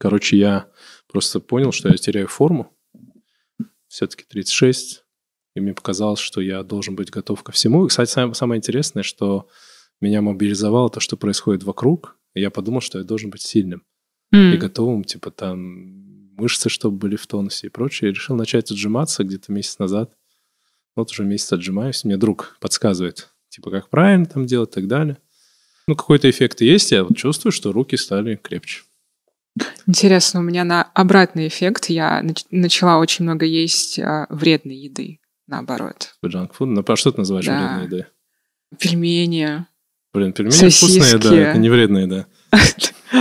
Короче, я просто понял, что я теряю форму. Все-таки 36. И мне показалось, что я должен быть готов ко всему. И, кстати, самое, интересное, что меня мобилизовало то, что происходит вокруг. И я подумал, что я должен быть сильным М. и готовым, типа там мышцы, чтобы были в тонусе и прочее. И решил начать отжиматься где-то месяц назад. Вот уже месяц отжимаюсь. Мне друг подсказывает, типа, как правильно там делать и так далее. Ну, какой-то эффект есть. Я вот чувствую, что руки стали крепче. Интересно, у меня на обратный эффект я нач- начала очень много есть а, вредной еды, наоборот. Джанк-фуд. Ну, а что ты называешь Да. вредной едой? Пельмени. Блин, пельмени Сосиски. вкусная еда, это не вредная еда.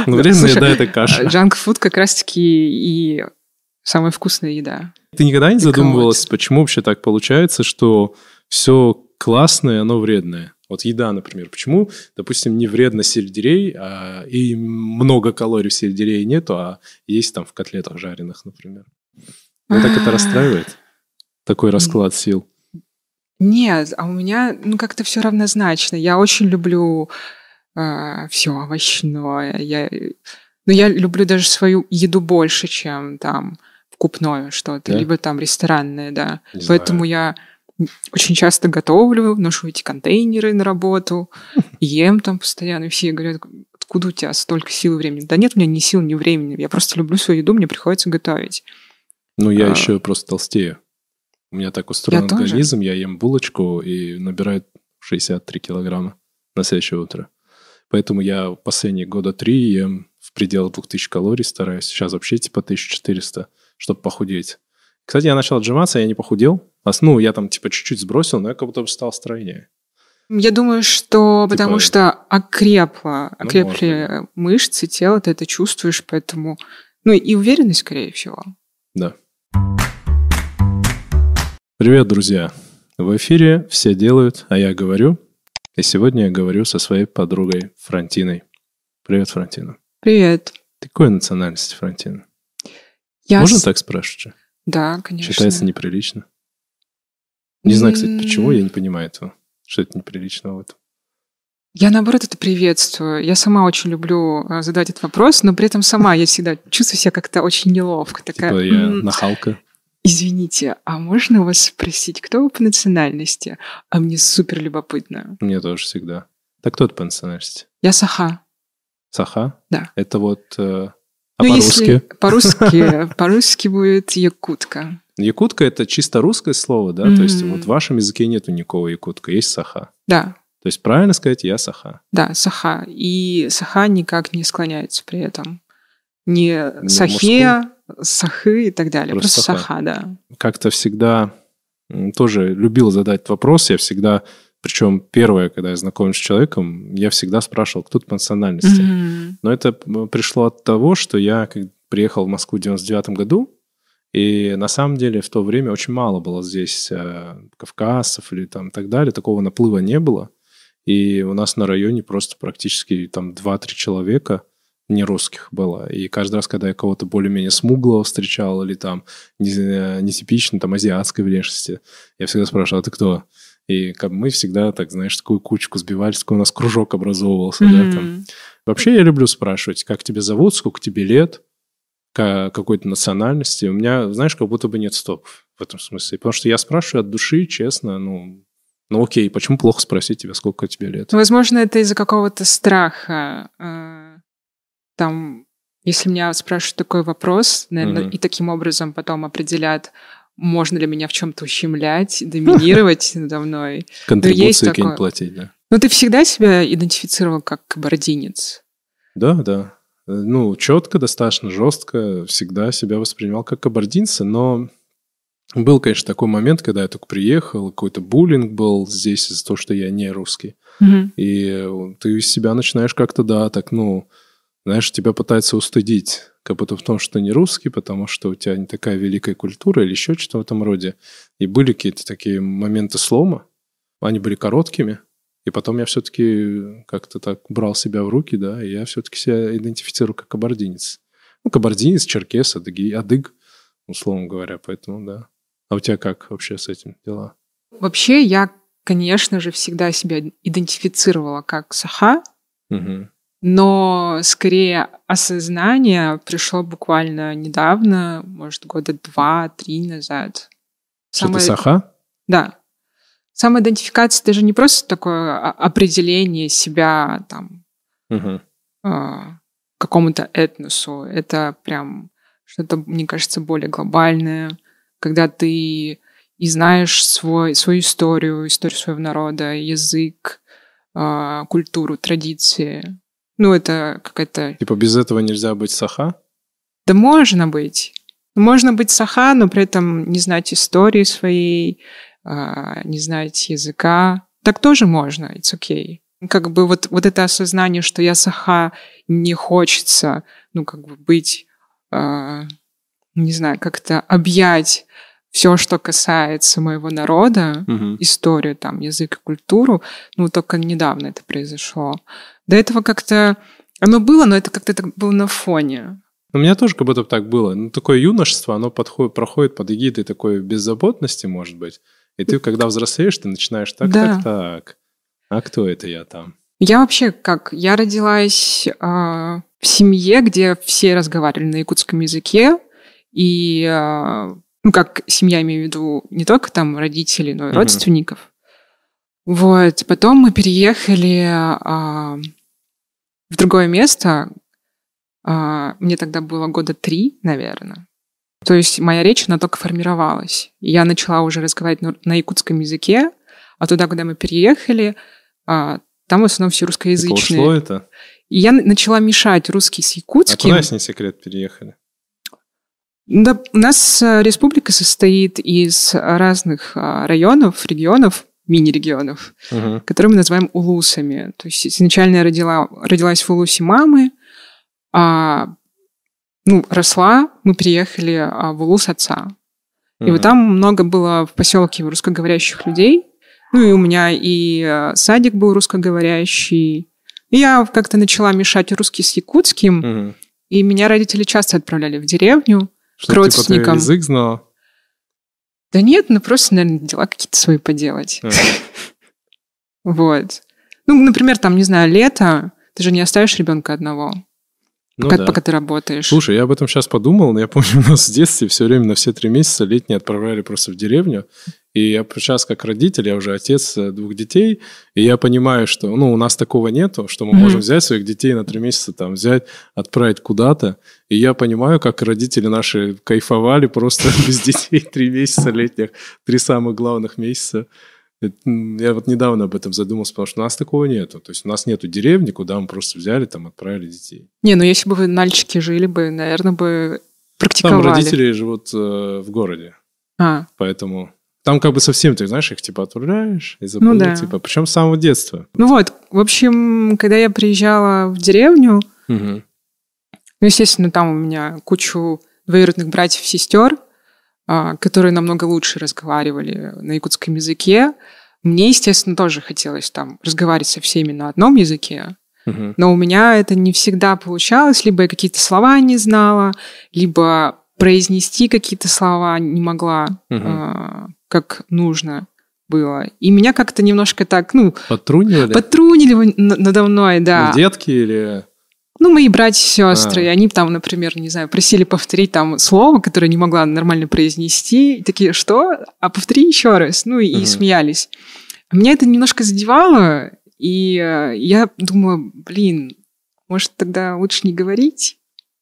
Ну, вредная еда – это каша. Джанк-фуд как раз-таки и самая вкусная еда. Ты никогда не задумывалась, почему вообще так получается, что все классное, оно вредное? Вот еда, например. Почему, допустим, не вредно сельдерей, а и много калорий в сельдерее нету, а есть там в котлетах жареных, например? Меня так это расстраивает. Такой расклад сил. Нет, а у меня ну как-то все равнозначно. Я очень люблю все овощное. Я, ну, я люблю даже свою еду больше, чем там вкупное что-то, Да? либо там ресторанное, да. Не Поэтому знаю. я очень часто готовлю, ношу эти контейнеры на работу, ем там постоянно. И все говорят, откуда у тебя столько сил и времени? Да нет у меня ни сил, ни времени. Я просто люблю свою еду, мне приходится готовить. Ну, я А. еще просто толстею. У меня так устроен Я тоже. организм, я ем булочку и набираю 63 килограмма на следующее утро. Поэтому я последние года три ем в пределах 2000 калорий стараюсь. Сейчас вообще типа 1400, чтобы похудеть. Кстати, я начал отжиматься, я не похудел. А Ну, я там типа чуть-чуть сбросил, но я как будто бы стал стройнее. Я думаю, что Типа- потому что окрепло, Ну, окрепли может мышцы, тело, ты это чувствуешь, поэтому... Ну и уверенность, скорее всего. Да. Привет, друзья. В эфире все делают, а я говорю. И сегодня я говорю со своей подругой Франтиной. Привет, Франтина. Привет. Ты какой национальности, Франтина? Я Можно с- так спрашивать? Да, конечно. Считается неприлично. Не знаю, кстати, почему, я не понимаю этого. Что это неприлично в этом. Я, наоборот, это приветствую. Я сама очень люблю а, задать этот вопрос, но при этом сама я всегда чувствую себя как-то очень неловко. Такая, Типа я «М, нахалка. извините, а можно вас спросить, кто вы по национальности? А мне супер любопытно. Мне тоже всегда. Так кто ты по национальности? Я Саха. Саха? Да. Это вот... э, а Ну, по-русски? по-русски, по-русски будет якутка. Якутка — это чисто русское слово, да? То есть вот в вашем языке нету никакого якутка, есть саха. Да, То есть правильно сказать «я саха». да, саха. И саха никак не склоняется при этом. Не Не сахе, сахы и так далее. Просто Просто, саха. саха, да. Как-то всегда тоже любил задать вопрос. Я всегда, причем первое, когда я знакомлюсь с человеком, я всегда спрашивал, кто ты по национальности. Мгм. Но это пришло от того, что я приехал в Москву в 99 году, и на самом деле в то время очень мало было здесь э, кавказцев или там так далее, такого наплыва не было. И у нас на районе просто практически там 2-3 человека не русских было. И каждый раз, когда я кого-то более-менее смуглого встречал или там не- нетипично там азиатской внешности, я всегда спрашивал, а ты кто? И как мы всегда, так знаешь, такую кучку сбивались, такой у нас кружок образовывался, да, там. Вообще я люблю спрашивать, как тебя зовут, сколько тебе лет, ка- какой-то национальности. У меня, знаешь, как будто бы нет стопов в этом смысле. Потому что я спрашиваю от души, честно, ну, ну окей, почему плохо спросить тебя, сколько тебе лет? Возможно, это из-за какого-то страха. э, Там, если меня спрашивают такой вопрос, наверное, Мгм. и таким образом потом определят, можно ли меня в чем-то ущемлять, доминировать надо мной. Контрибуции есть какие-нибудь платить, да? Но ты всегда себя идентифицировал как кабардинец. Да, да. Э, Ну, четко, достаточно жестко, всегда себя воспринимал как кабардинца, но был, конечно, такой момент, когда я только приехал, какой-то буллинг был здесь из-за того, что я не русский. И э, ты из себя начинаешь как-то, да, так, ну, знаешь, тебя пытаются устыдить, как будто в том, что ты не русский, потому что у тебя не такая великая культура или еще что-то в этом роде. И были какие-то такие моменты слома, они были короткими, и потом я все-таки как-то так брал себя в руки, да, и я все-таки себя идентифицирую как кабардинец. Ну, кабардинец, черкес, адыги, адыг, условно говоря, поэтому, да. А у тебя как вообще с этим дела? Вообще, я, конечно же, всегда себя идентифицировала как саха, Мгм. Но скорее осознание пришло буквально недавно, может, года два-три назад. Что Самое... ты саха? Да. Самоидентификация — это же не просто такое определение себя там угу. э, какому-то этносу. Это прям что-то, мне кажется, более глобальное, когда ты и знаешь свой, свою историю, историю своего народа, язык, э, культуру, традиции. Ну, это какая-то... Типа без этого нельзя быть саха? Да можно быть. Можно быть саха, но при этом не знать истории своей, а, не знать языка. Так тоже можно, it's okay. Как бы вот, вот это осознание, что я саха, не хочется, ну, как бы быть, э, не знаю, как-то объять все, что касается моего народа, угу. историю, там, язык и культуру, ну, только недавно это произошло. До этого как-то оно было, но это как-то так было на фоне. У меня тоже как будто так было. Ну, такое юношество, оно подходит, проходит под эгидой такой беззаботности, может быть. И ты, когда взрослеешь, ты начинаешь так, да. так, так. А кто это я там? Я вообще как? Я родилась э, в семье, где все разговаривали на якутском языке. И, э, ну, как семья, имею в виду, не только там родители, но и угу. родственников. Вот. Потом мы переехали э, в другое место. Э, мне тогда было года три, наверное. То есть моя речь, она только формировалась. Я начала уже разговаривать на якутском языке, а туда, куда мы переехали, а, там в основном все русскоязычные. Пошло это? И я начала мешать русский с якутским. А куда, если не секрет, переехали? Да, у нас э, республика состоит из разных а, районов, регионов, мини-регионов, угу. которые мы называем улусами. То есть изначально я родила, родилась в улусе мамы, а ну, росла, мы приехали а, в Улус отца. И mm вот там много было в поселке русскоговорящих людей. Ну, и у меня и а, садик был русскоговорящий. И я как-то начала мешать русский с якутским. mm И меня родители часто отправляли в деревню Что, к родственникам. Типа, ты язык знала? Да нет, ну просто, наверное, дела какие-то свои поделать. Вот. Ну, например, там, не знаю, лето, ты же не оставишь ребенка одного. Ну, пока, да. пока ты работаешь. Слушай, я об этом сейчас подумал, но я помню, у нас в детстве все время на все три месяца летние отправляли просто в деревню. И я сейчас как родитель, я уже отец э, двух детей, и я понимаю, что ну, у нас такого нету, что мы mm-hmm. можем взять своих детей на три месяца, там, взять, отправить куда-то. И я понимаю, как родители наши кайфовали просто без детей три месяца летних, три самых главных месяца. Я вот недавно об этом задумался, потому что у нас такого нету. То есть у нас нету деревни, куда мы просто взяли, там отправили детей. Не, ну если бы вы мальчики жили бы, наверное, бы практиковали. Там родители живут э, в городе. А. Поэтому там как бы совсем, ты знаешь, их типа отправляешь и забыл, ну, да. типа, причем с самого детства. Ну вот, в общем, когда я приезжала в деревню, угу. Ну, естественно, там у меня кучу двоюродных братьев-сестер, а, которые намного лучше разговаривали на якутском языке. Мне, естественно, тоже хотелось там разговаривать со всеми на одном языке, но у меня это не всегда получалось. Либо я какие-то слова не знала, либо произнести какие-то слова не могла, uh как нужно было. И меня как-то немножко так, ну... Подтрунивали? Подтрунили надо мной, да. Ну, детки или... Ну, мои братья и сестры, а. они там, например, не знаю, просили повторить там слово, которое не могла нормально произнести. И такие, что? А повтори еще раз. Ну, и, угу. и смеялись. Меня это немножко задевало, и э, я думала, блин, может, тогда лучше не говорить?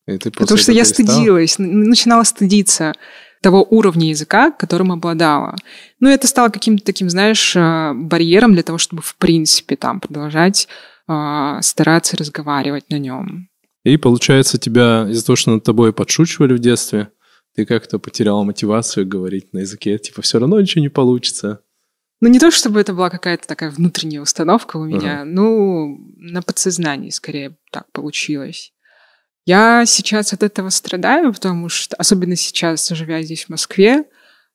Потому что я перестал? стыдилась, начинала стыдиться того уровня языка, которым обладала. Ну, это стало каким-то таким, знаешь, э, барьером для того, чтобы, в принципе, там продолжать а, стараться разговаривать на нем. И получается, тебя из-за того, что над тобой подшучивали в детстве, ты как-то потеряла мотивацию говорить на языке, типа все равно ничего не получится. Ну, не то, чтобы это была какая-то такая внутренняя установка у меня, uh-huh. ну, на подсознании скорее так получилось. Я сейчас от этого страдаю, потому что, особенно сейчас, живя здесь в Москве,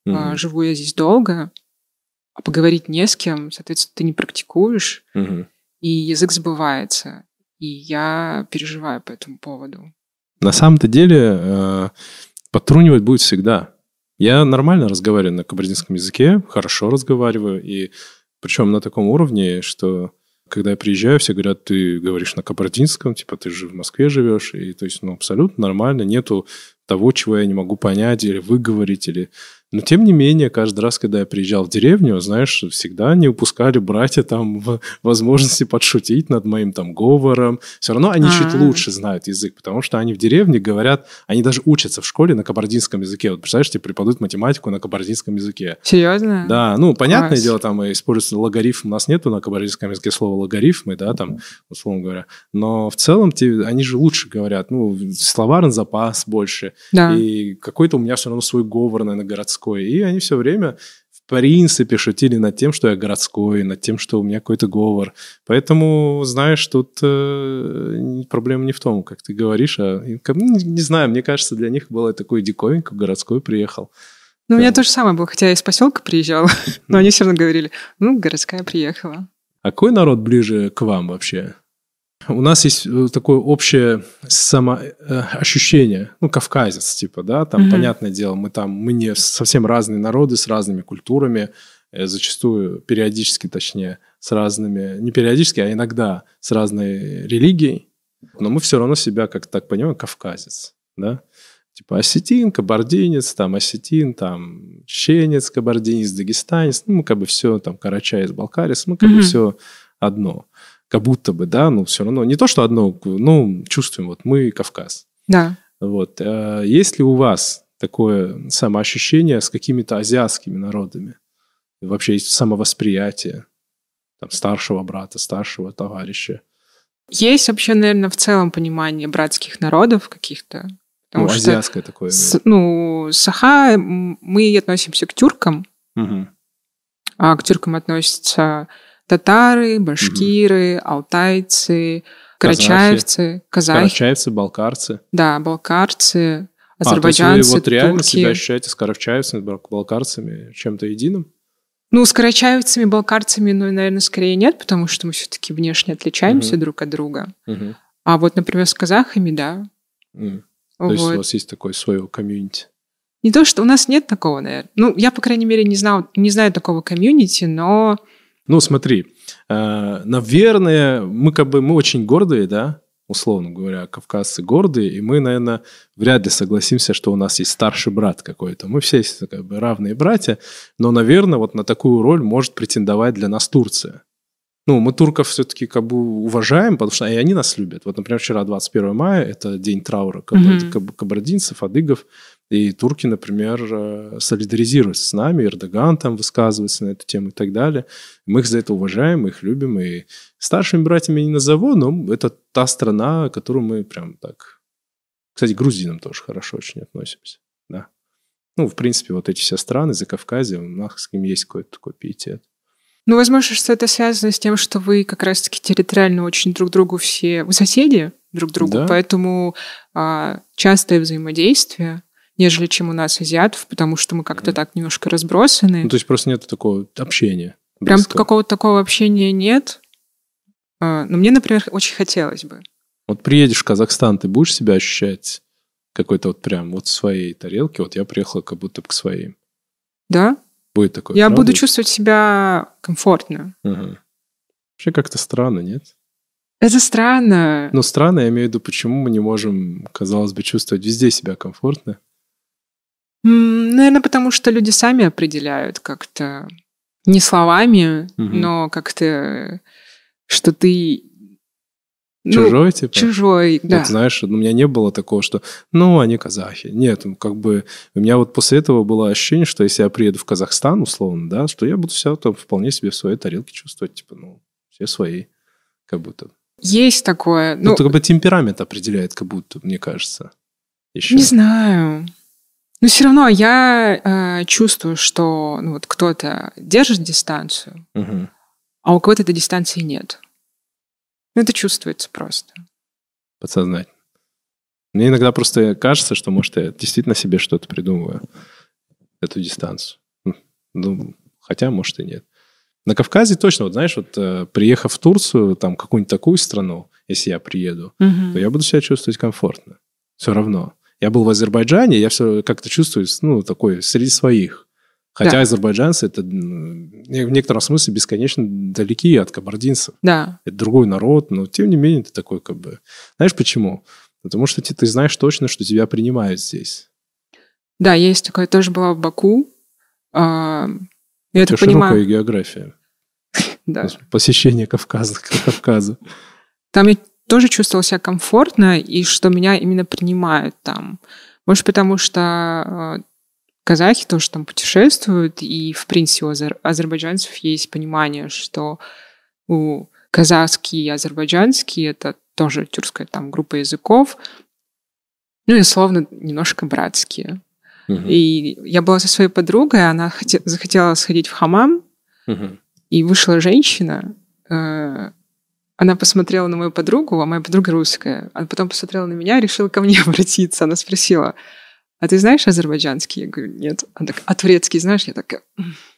uh-huh. живу я здесь долго, а поговорить не с кем, соответственно, ты не практикуешь. Uh-huh и язык забывается. И я переживаю по этому поводу. На самом-то деле э, подтрунивать будет всегда. Я нормально разговариваю на кабардинском языке, хорошо разговариваю, и причем на таком уровне, что когда я приезжаю, все говорят, ты говоришь на кабардинском, типа, ты же в Москве живешь, и то есть, ну, абсолютно нормально, нету того, чего я не могу понять или выговорить, или но тем не менее, каждый раз, когда я приезжал в деревню, знаешь, всегда не упускали братья там возможности подшутить над моим там говором. Все равно они чуть а. лучше знают язык, потому что они в деревне говорят, они даже учатся в школе на кабардинском языке. Вот представляешь, тебе преподают математику на кабардинском языке. Серьезно? Да, ну, понятное дело, там используется логарифм, у нас нету на кабардинском языке слова логарифмы, да, там, условно говоря. Но в целом те, они же лучше говорят, ну, словарный запас больше. Да. И какой-то у меня все равно свой говор, наверное, городской городской. И они все время, в принципе, шутили над тем, что я городской, над тем, что у меня какой-то говор. Поэтому, знаешь, тут э, проблема не в том, как ты говоришь, а ну, не знаю, мне кажется, для них было такой диковинка, городской приехал. Ну, у меня то же самое было, хотя я из поселка приезжала, но они все равно говорили, ну, городская приехала. А какой народ ближе к вам вообще? У нас есть э, такое общее самоощущение, ну, кавказец, типа, да, там, mm-hmm. понятное дело, мы там, мы не совсем разные народы с разными культурами, э, зачастую, периодически, точнее, с разными, не периодически, а иногда с разной религией, но мы все равно себя, как так понимаем, кавказец, да, типа осетин, кабардинец, там осетин, там чеченец, кабардинец, дагестанец, ну, мы как бы все, там, карачаец, балкарец, мы как mm-hmm. бы все одно как будто бы, да, ну, все равно не то, что одно, ну, чувствуем, вот мы Кавказ. Да. Вот. А есть ли у вас такое самоощущение с какими-то азиатскими народами? Вообще есть самовосприятие там, старшего брата, старшего товарища? Есть вообще, наверное, в целом понимание братских народов каких-то. Ну, что, азиатское такое. С, ну, Саха, мы относимся к тюркам, угу. а к тюркам относятся татары, башкиры, угу. алтайцы, карачаевцы, казахи. Карачаевцы, балкарцы. Да, балкарцы, азербайджанцы, а, то есть вы вот реально турки. себя ощущаете с карачаевцами, балкарцами чем-то единым? Ну, с карачаевцами, балкарцами, ну, наверное, скорее нет, потому что мы все-таки внешне отличаемся угу. друг от друга. Угу. А вот, например, с казахами, да. Mm. Вот. То есть у вас есть такое свое комьюнити? Не то, что у нас нет такого, наверное. Ну, я, по крайней мере, не, знал, не знаю такого комьюнити, но ну, смотри, э, наверное, мы как бы мы очень гордые, да, условно говоря, кавказцы гордые, и мы, наверное, вряд ли согласимся, что у нас есть старший брат какой-то. Мы все как бы равные братья, но, наверное, вот на такую роль может претендовать для нас Турция. Ну, мы турков все-таки как бы уважаем, потому что и они нас любят. Вот, например, вчера 21 мая, это день траура кабардинцев, адыгов. И турки, например, э, солидаризируются с нами, Эрдоган там высказывается на эту тему и так далее. Мы их за это уважаем, мы их любим. И старшими братьями не назову, но это та страна, которую мы прям так... Кстати, к грузинам тоже хорошо очень относимся. Да. Ну, в принципе, вот эти все страны за Кавказе, у нас с ним есть какой-то такой пиетет. Ну, возможно, что это связано с тем, что вы как раз-таки территориально очень друг другу все... Вы соседи друг другу, да. поэтому а, частое взаимодействие нежели чем у нас азиатов, потому что мы как-то так немножко разбросаны. Ну, то есть просто нет такого общения. Прям какого-то такого общения нет. А, но мне, например, очень хотелось бы. Вот приедешь в Казахстан, ты будешь себя ощущать какой-то вот прям вот в своей тарелке? Вот я приехала как будто бы к своим. Да? Будет такое. Я правда? буду чувствовать себя комфортно. Угу. Вообще как-то странно, нет? Это странно. Ну, странно, я имею в виду, почему мы не можем, казалось бы, чувствовать везде себя комфортно. Наверное, потому что люди сами определяют как-то не словами, угу. но как-то, что ты Чужой, ну, типа? Чужой, да. Вот знаешь, у меня не было такого, что, ну, они казахи. Нет, ну, как бы, у меня вот после этого было ощущение, что если я приеду в Казахстан, условно, да, что я буду себя там вполне себе в своей тарелке чувствовать, типа, ну, все свои, как будто. Есть такое. Ну, ну как бы темперамент определяет, как будто, мне кажется. Еще. Не знаю. Но все равно я э, чувствую, что ну, вот кто-то держит дистанцию, угу. а у кого-то этой дистанции нет. Ну, это чувствуется просто. Подсознательно. Мне иногда просто кажется, что, может, я действительно себе что-то придумываю, эту дистанцию. Ну, хотя, может, и нет. На Кавказе точно, вот знаешь, вот э, приехав в Турцию, там, какую-нибудь такую страну, если я приеду, угу. то я буду себя чувствовать комфортно. Все равно. Я был в Азербайджане, я все как-то чувствую, ну, такой, среди своих. Хотя Да. азербайджанцы это в некотором смысле бесконечно далеки от кабардинцев. Да. Это другой народ, но тем не менее ты такой как бы... Знаешь почему? Потому что ты, ты знаешь точно, что тебя принимают здесь. Да, есть такое. Тоже была в Баку. А, Я Это понимаю. широкая география. Да. Посещение Кавказа, Кавказа. Там я тоже чувствовала себя комфортно, и что меня именно принимают там. Может, потому что э, казахи тоже там путешествуют, и, в принципе, у азер- азербайджанцев есть понимание, что у казахский и азербайджанский — это тоже тюркская там группа языков, ну и, словно, немножко братские. Мгм. И я была со своей подругой, она хоте- захотела сходить в хамам, Мгм. и вышла женщина, э, она посмотрела на мою подругу, а моя подруга русская. Она потом посмотрела на меня, решила ко мне обратиться. Она спросила, а ты знаешь азербайджанский? Я говорю, нет. Она такая, а турецкий знаешь? Я такая,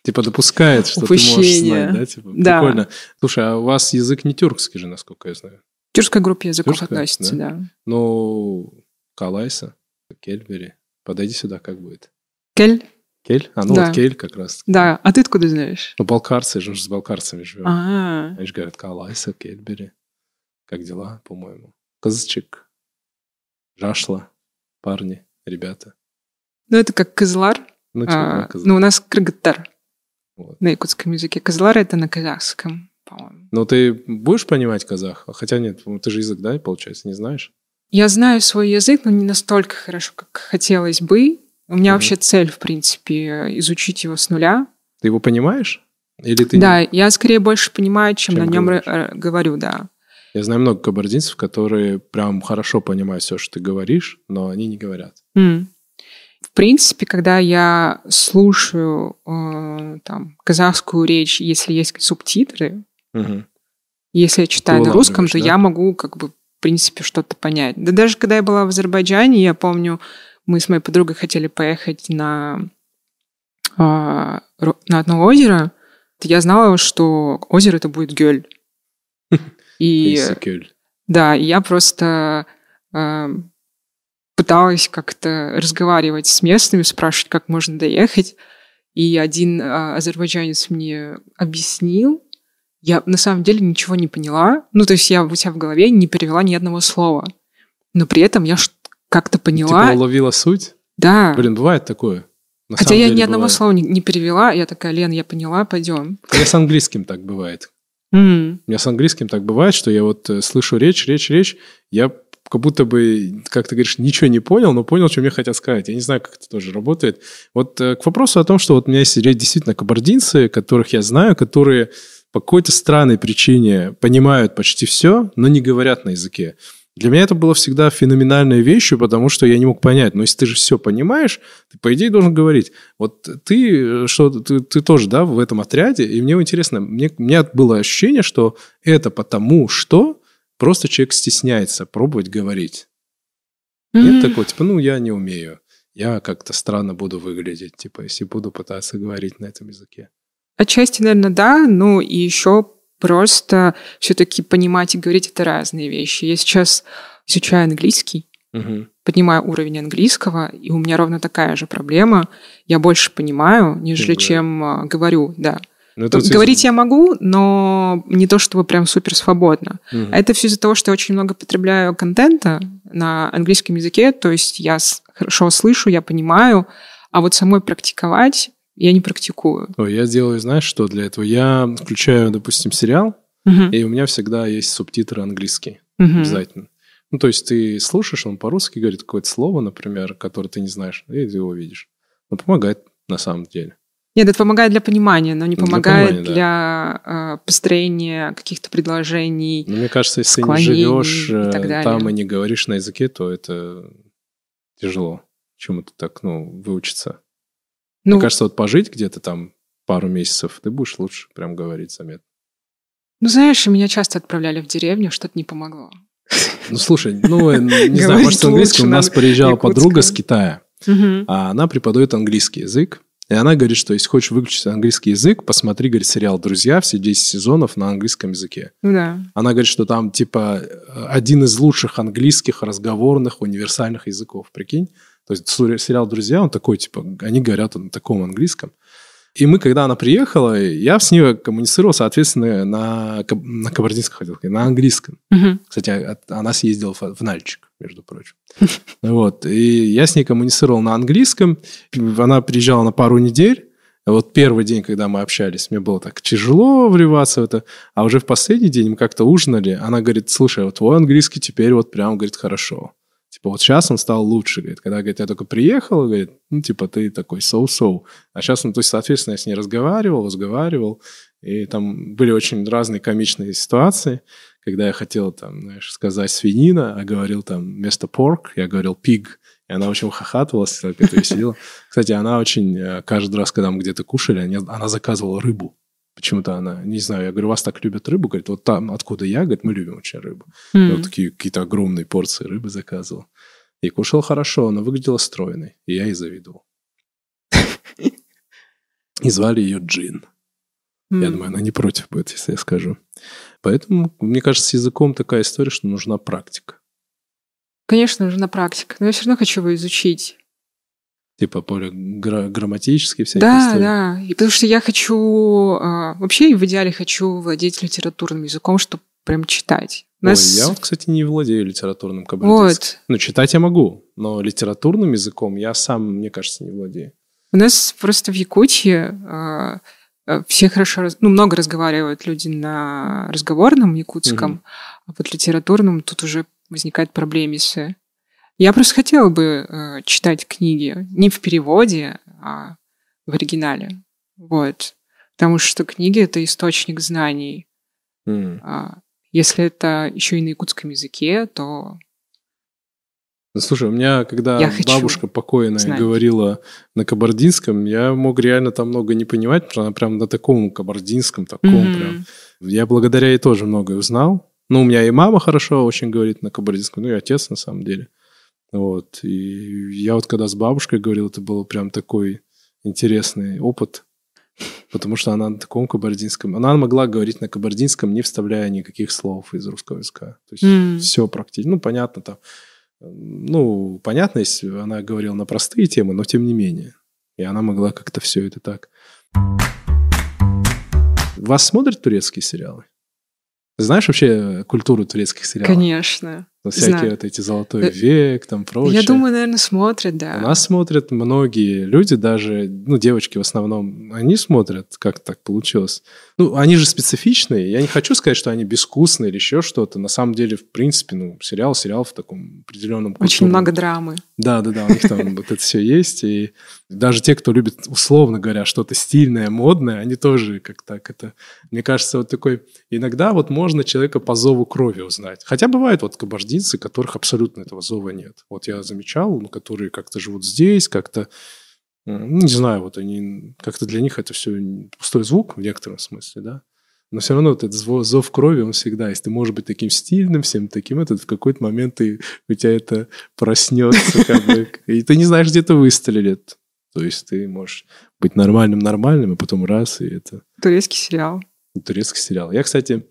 Типа допускает, что ты можешь Упущение. знать, да? Типа, Да. Прикольно. Слушай, а у вас язык не тюркский же, насколько я знаю? к тюркской группе языков Тюркская, относится, да. Ну, Калайса, Кельбери. Подойди сюда, как будет? Кель? Кель? А, ну Да. вот Кель как раз. Да. А ты откуда знаешь? Ну, балкарцы, же с балкарцами живем. А, Они же говорят, Калайса, Кельбери. Как дела, по-моему? Козычек. Жашла. Парни, ребята. ну это как кызлар. Ну, типа, А, козы- ну, у нас крыгыттар Вот. на якутском языке. Кызлар — это на казахском, по-моему. Но ты будешь понимать казах? Хотя нет, ты же язык, да, получается, не знаешь? Я знаю свой язык, но не настолько хорошо, как хотелось бы. У меня Мгм. вообще цель, в принципе, изучить его с нуля. Ты его понимаешь? Или ты да, я скорее больше понимаю, чем, Чем на нем говоришь. говорю, да. Я знаю много кабардинцев, которые прям хорошо понимают все, что ты говоришь, но они не говорят. М. В принципе, когда я слушаю э, там казахскую речь, если есть субтитры, Мгм. если я читаю Ты на русском, то да? я могу как бы в принципе что-то понять. Да даже когда я была в Азербайджане, я помню, мы с моей подругой хотели поехать на а, на одно озеро, то я знала, что озеро это будет Гёль. И да, и я просто э, пыталась как-то разговаривать с местными, спрашивать, как можно доехать. И один э, азербайджанец мне объяснил. Я на самом деле ничего не поняла. Ну, то есть я у себя в голове не перевела ни одного слова. Но при этом я как-то поняла. Типа уловила суть? да. Блин, бывает такое. На Хотя я ни одного бывает. слова не, не перевела. Я такая, Лен, я поняла, пойдем. У меня с английским так бывает. М. У меня с английским так бывает, что я вот э, слышу речь, речь, речь, я как будто бы, как ты говоришь, ничего не понял, но понял, что мне хотят сказать. Я не знаю, как это тоже работает. Вот э, к вопросу о том, что вот у меня есть действительно кабардинцы, которых я знаю, которые по какой-то странной причине понимают почти все, но не говорят на языке. Для меня это было всегда феноменальной вещью, потому что я не мог понять, но если ты же все понимаешь, ты, по идее, должен говорить. Вот ты, э, что ты, ты тоже, да, в этом отряде, и мне интересно, мне, у меня было ощущение, что это потому, что просто человек стесняется пробовать говорить. Нет М. такого, типа, ну, я не умею, я как-то странно буду выглядеть, типа, если буду пытаться говорить на этом языке. Отчасти, наверное, да. Ну и еще просто все-таки понимать и говорить это разные вещи. Я сейчас изучаю английский, Мгм. поднимаю уровень английского, и у меня ровно такая же проблема. Я больше понимаю, нежели говорю. чем а, говорю, да. Ну, это Говорить я могу, но не то чтобы прям супер свободно. Мгм. А это все из-за того, что я очень много потребляю контента на английском языке, то есть я хорошо слышу, я понимаю, а вот самой практиковать я не практикую. Ой, я делаю, знаешь, что для этого? Я включаю, допустим, сериал, Мгм. и у меня всегда есть субтитры английские. Мгм. Обязательно. Ну, то есть ты слушаешь, он по-русски говорит какое-то слово, например, которое ты не знаешь, и ты его видишь. Ну, помогает на самом деле. Нет, это помогает для понимания, но не Для помогает да. для э, построения каких-то предложений. Но мне кажется, если ты не живешь и э, там и не говоришь на языке, то это тяжело. Чему-то так, ну, выучиться. Ну, Мне кажется, вот пожить где-то там пару месяцев, ты будешь лучше прям говорить заметно. ну, знаешь, меня часто отправляли в деревню, что-то не помогло. Ну, слушай, ну, э, не знаю, может, с английским у нас на приезжала подруга с. Китая. А она преподает английский язык. И она говорит, что если хочешь выключить английский язык, посмотри, говорит, сериал «Друзья», все 10 сезонов на английском языке. Ну да. Она говорит, что там, типа, один из лучших английских разговорных универсальных языков, прикинь? То есть сериал «Друзья», он такой, типа, они говорят на таком английском. И мы, когда она приехала, я с ней коммуницировал, соответственно, на, на кабардинском хотел сказать, на английском. Мгм. Кстати, она съездила в в Нальчик, между прочим. Вот. И я с ней коммуницировал на английском. Она приезжала на пару недель. Вот первый день, когда мы общались, мне было так тяжело вливаться в это. А уже в последний день мы как-то ужинали. Она говорит, слушай, вот твой английский теперь вот прям, говорит, хорошо. Типа вот сейчас он стал лучше. Говорит, когда, говорит, я только приехал, говорит, ну, типа ты такой соу-соу. А сейчас, ну, то есть, соответственно, я с ней разговаривал, разговаривал. И там были очень разные комичные ситуации когда я хотел там, знаешь, сказать свинина, а говорил там вместо pork, я говорил pig, и она очень хохатывалась, так это веселила. Кстати, она очень, э, каждый раз, когда мы где-то кушали, она заказывала рыбу. Почему-то она, не знаю, я говорю, вас так любят рыбу? Говорит, вот там, откуда я, говорит, мы любим очень рыбу. И М. вот такие какие-то огромные порции рыбы заказывал. И кушал хорошо, она выглядела стройной, и я ей завидовал. И звали ее Джин. Я думаю, она не против будет, если я скажу. Поэтому, мне кажется, с языком такая история, что нужна практика. Конечно, нужна практика, но я все равно хочу его изучить. Типа более гра- грамматические всякие Да, истории. да. И потому что я хочу... а, вообще, в идеале хочу владеть литературным языком, чтобы прям читать. Ой, нас... я вот, кстати, не владею литературным кабардинским. вот. Ну, читать я могу, но литературным языком я сам, мне кажется, не владею. У нас просто в Якутии а, а, все хорошо... Ну, много разговаривают люди на разговорном якутском, Мгм. а вот литературном тут уже возникает проблемисы. Я просто хотела бы э, читать книги не в переводе, а в оригинале. Вот. Потому что книги — это источник знаний. М. А если это еще и на якутском языке, то Слушай, у меня, когда Я бабушка покойная знать. говорила на кабардинском, я мог реально там много не понимать, потому что она прям на таком кабардинском, таком Мгм. прям. Я благодаря ей тоже многое узнал. Ну, у меня и мама хорошо очень говорит на кабардинском, ну и отец на самом деле. Вот. И я вот когда с бабушкой говорил, это был прям такой интересный опыт, потому что она на таком кабардинском... Она могла говорить на кабардинском, не вставляя никаких слов из русского языка. То есть М. все практически... Ну, понятно там... Ну, понятно, если она говорила на простые темы, но тем не менее. И она могла как-то все это так. Вас смотрят турецкие сериалы? Знаешь вообще культуру турецких сериалов? конечно. Ну, всякие знаю. вот эти «Золотой век», там прочее. Я думаю, наверное, смотрят, да. У нас смотрят многие люди, даже, ну, девочки в основном, они смотрят, как так получилось. Ну, они же специфичные. Я не хочу сказать, что они безвкусные или еще что-то. На самом деле, в принципе, ну, сериал, сериал в таком определенном Очень культурном- много драмы. Да, да, да, у них там вот это все есть. И даже те, кто любит, условно говоря, что-то стильное, модное, они тоже как так это... Мне кажется, вот такой... Иногда вот можно человека по зову крови узнать. Хотя бывают вот кабардинцы, которых абсолютно этого зова нет. Вот я замечал, ну, которые как-то живут здесь, как-то... Ну, не знаю, вот они... Как-то для них это все пустой звук в некотором смысле, да? Но все равно вот этот зво- зов крови, он всегда есть. Ты можешь быть таким стильным, всем таким, этот в какой-то момент ты, у тебя это проснется, как бы, и ты не знаешь, где это выстрелит. То есть ты можешь быть нормальным-нормальным, а потом раз, и это Турецкий сериал. турецкий сериал. Я, кстати,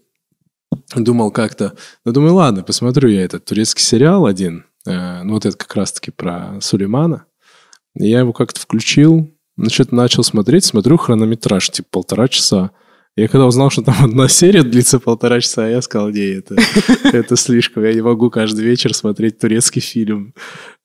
думал как-то, ну, думаю, ладно, посмотрю я этот турецкий сериал один, э, ну, вот это как раз-таки про Сулеймана. Я его как-то включил, ну, что-то начал смотреть, смотрю хронометраж, типа полтора часа. Я когда узнал, что там одна серия длится полтора часа, я сказал, не, это, это слишком, я не могу каждый вечер смотреть турецкий фильм.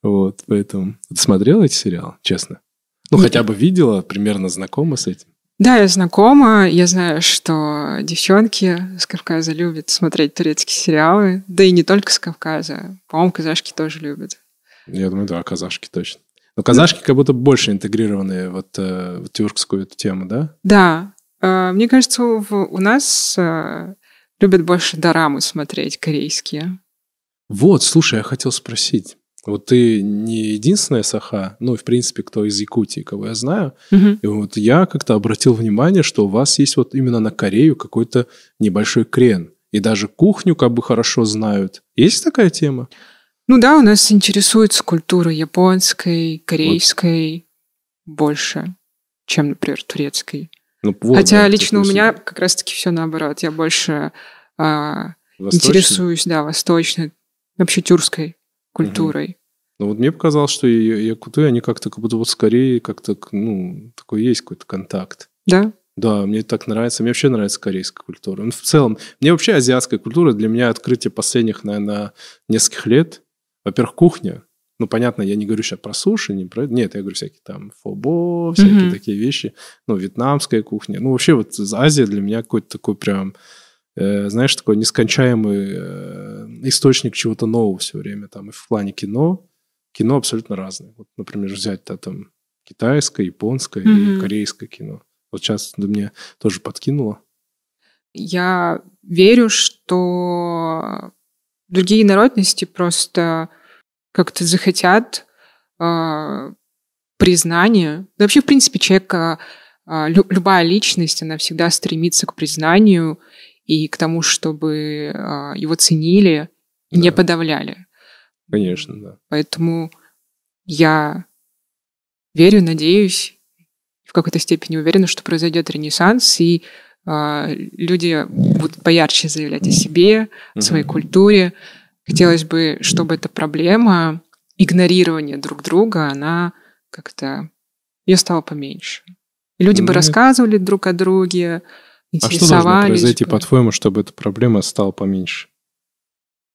Вот, поэтому... Ты смотрела эти сериалы, честно? Ну, Не- хотя бы видела, примерно знакома с этим? Да, я знакома. Я знаю, что девчонки с Кавказа любят смотреть турецкие сериалы. Да и не только с Кавказа. По-моему, казашки тоже любят. Я думаю, да, казашки точно. Но казашки как будто больше интегрированы вот, э, в тюркскую эту тему, да? Да. э, Мне кажется, у, у нас э, любят больше дорамы смотреть, корейские. Вот, слушай, я хотел спросить. Вот ты не единственная саха, ну, в принципе, кто из Якутии, кого я знаю. Мгм. И вот я как-то обратил внимание, что у вас есть вот именно на Корею какой-то небольшой крен. И даже кухню как бы хорошо знают. Есть такая тема? Ну да, у нас интересуется культура японской, корейской больше, чем, например, турецкой. Ну, вот, Хотя да, лично у меня как раз-таки все наоборот. Я больше восточный. интересуюсь, да, восточной, вообще тюркской культурой. Но вот мне показалось, что якуты, они как-то как будто вот скорее как-то, ну, такой есть какой-то контакт. Да? Да, мне так нравится. Мне вообще нравится корейская культура. Ну, в целом, мне вообще азиатская культура для меня открытие последних, наверное, нескольких лет. Во-первых, кухня. Ну, понятно, я не говорю сейчас про суши, не про... Нет, я говорю всякие там фобо, всякие mm-hmm. такие вещи. Ну, вьетнамская кухня. Ну, вообще вот Азия для меня какой-то такой прям, э, знаешь, такой нескончаемый э, источник чего-то нового все время. Там и в плане кино. Кино абсолютно разное. Вот, например, взять-то там китайское, японское mm-hmm. и корейское кино. Вот сейчас ты мне тоже подкинула. Я верю, что другие народности просто как-то захотят э, признания. Да вообще, в принципе, человека, э, лю- любая личность, она всегда стремится к признанию и к тому, чтобы э, его ценили да. не подавляли. Конечно, да. Поэтому я верю, надеюсь, в какой-то степени уверена, что произойдет ренессанс, и э, люди будут поярче заявлять о себе, о своей mm-hmm. культуре. Хотелось бы, чтобы эта проблема игнорирования друг друга, она как-то ее стало поменьше. И люди mm-hmm. бы рассказывали друг о друге. А что должно произойти, бы. по-твоему, чтобы эта проблема стала поменьше?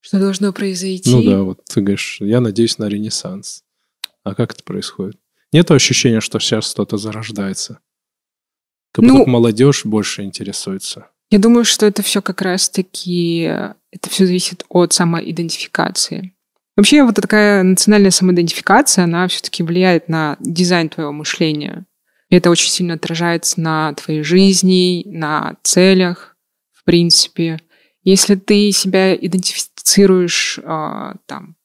Что должно произойти? Ну да, вот ты говоришь, я надеюсь на ренессанс. А как это происходит? Нет ощущения, что сейчас что-то зарождается? Как ну, будто молодежь больше интересуется. Я думаю, что это все как раз-таки, это все зависит от самоидентификации. Вообще вот такая национальная самоидентификация, она все-таки влияет на дизайн твоего мышления. Это очень сильно отражается на твоей жизни, на целях, в принципе. Если ты себя идентифицируешь э, там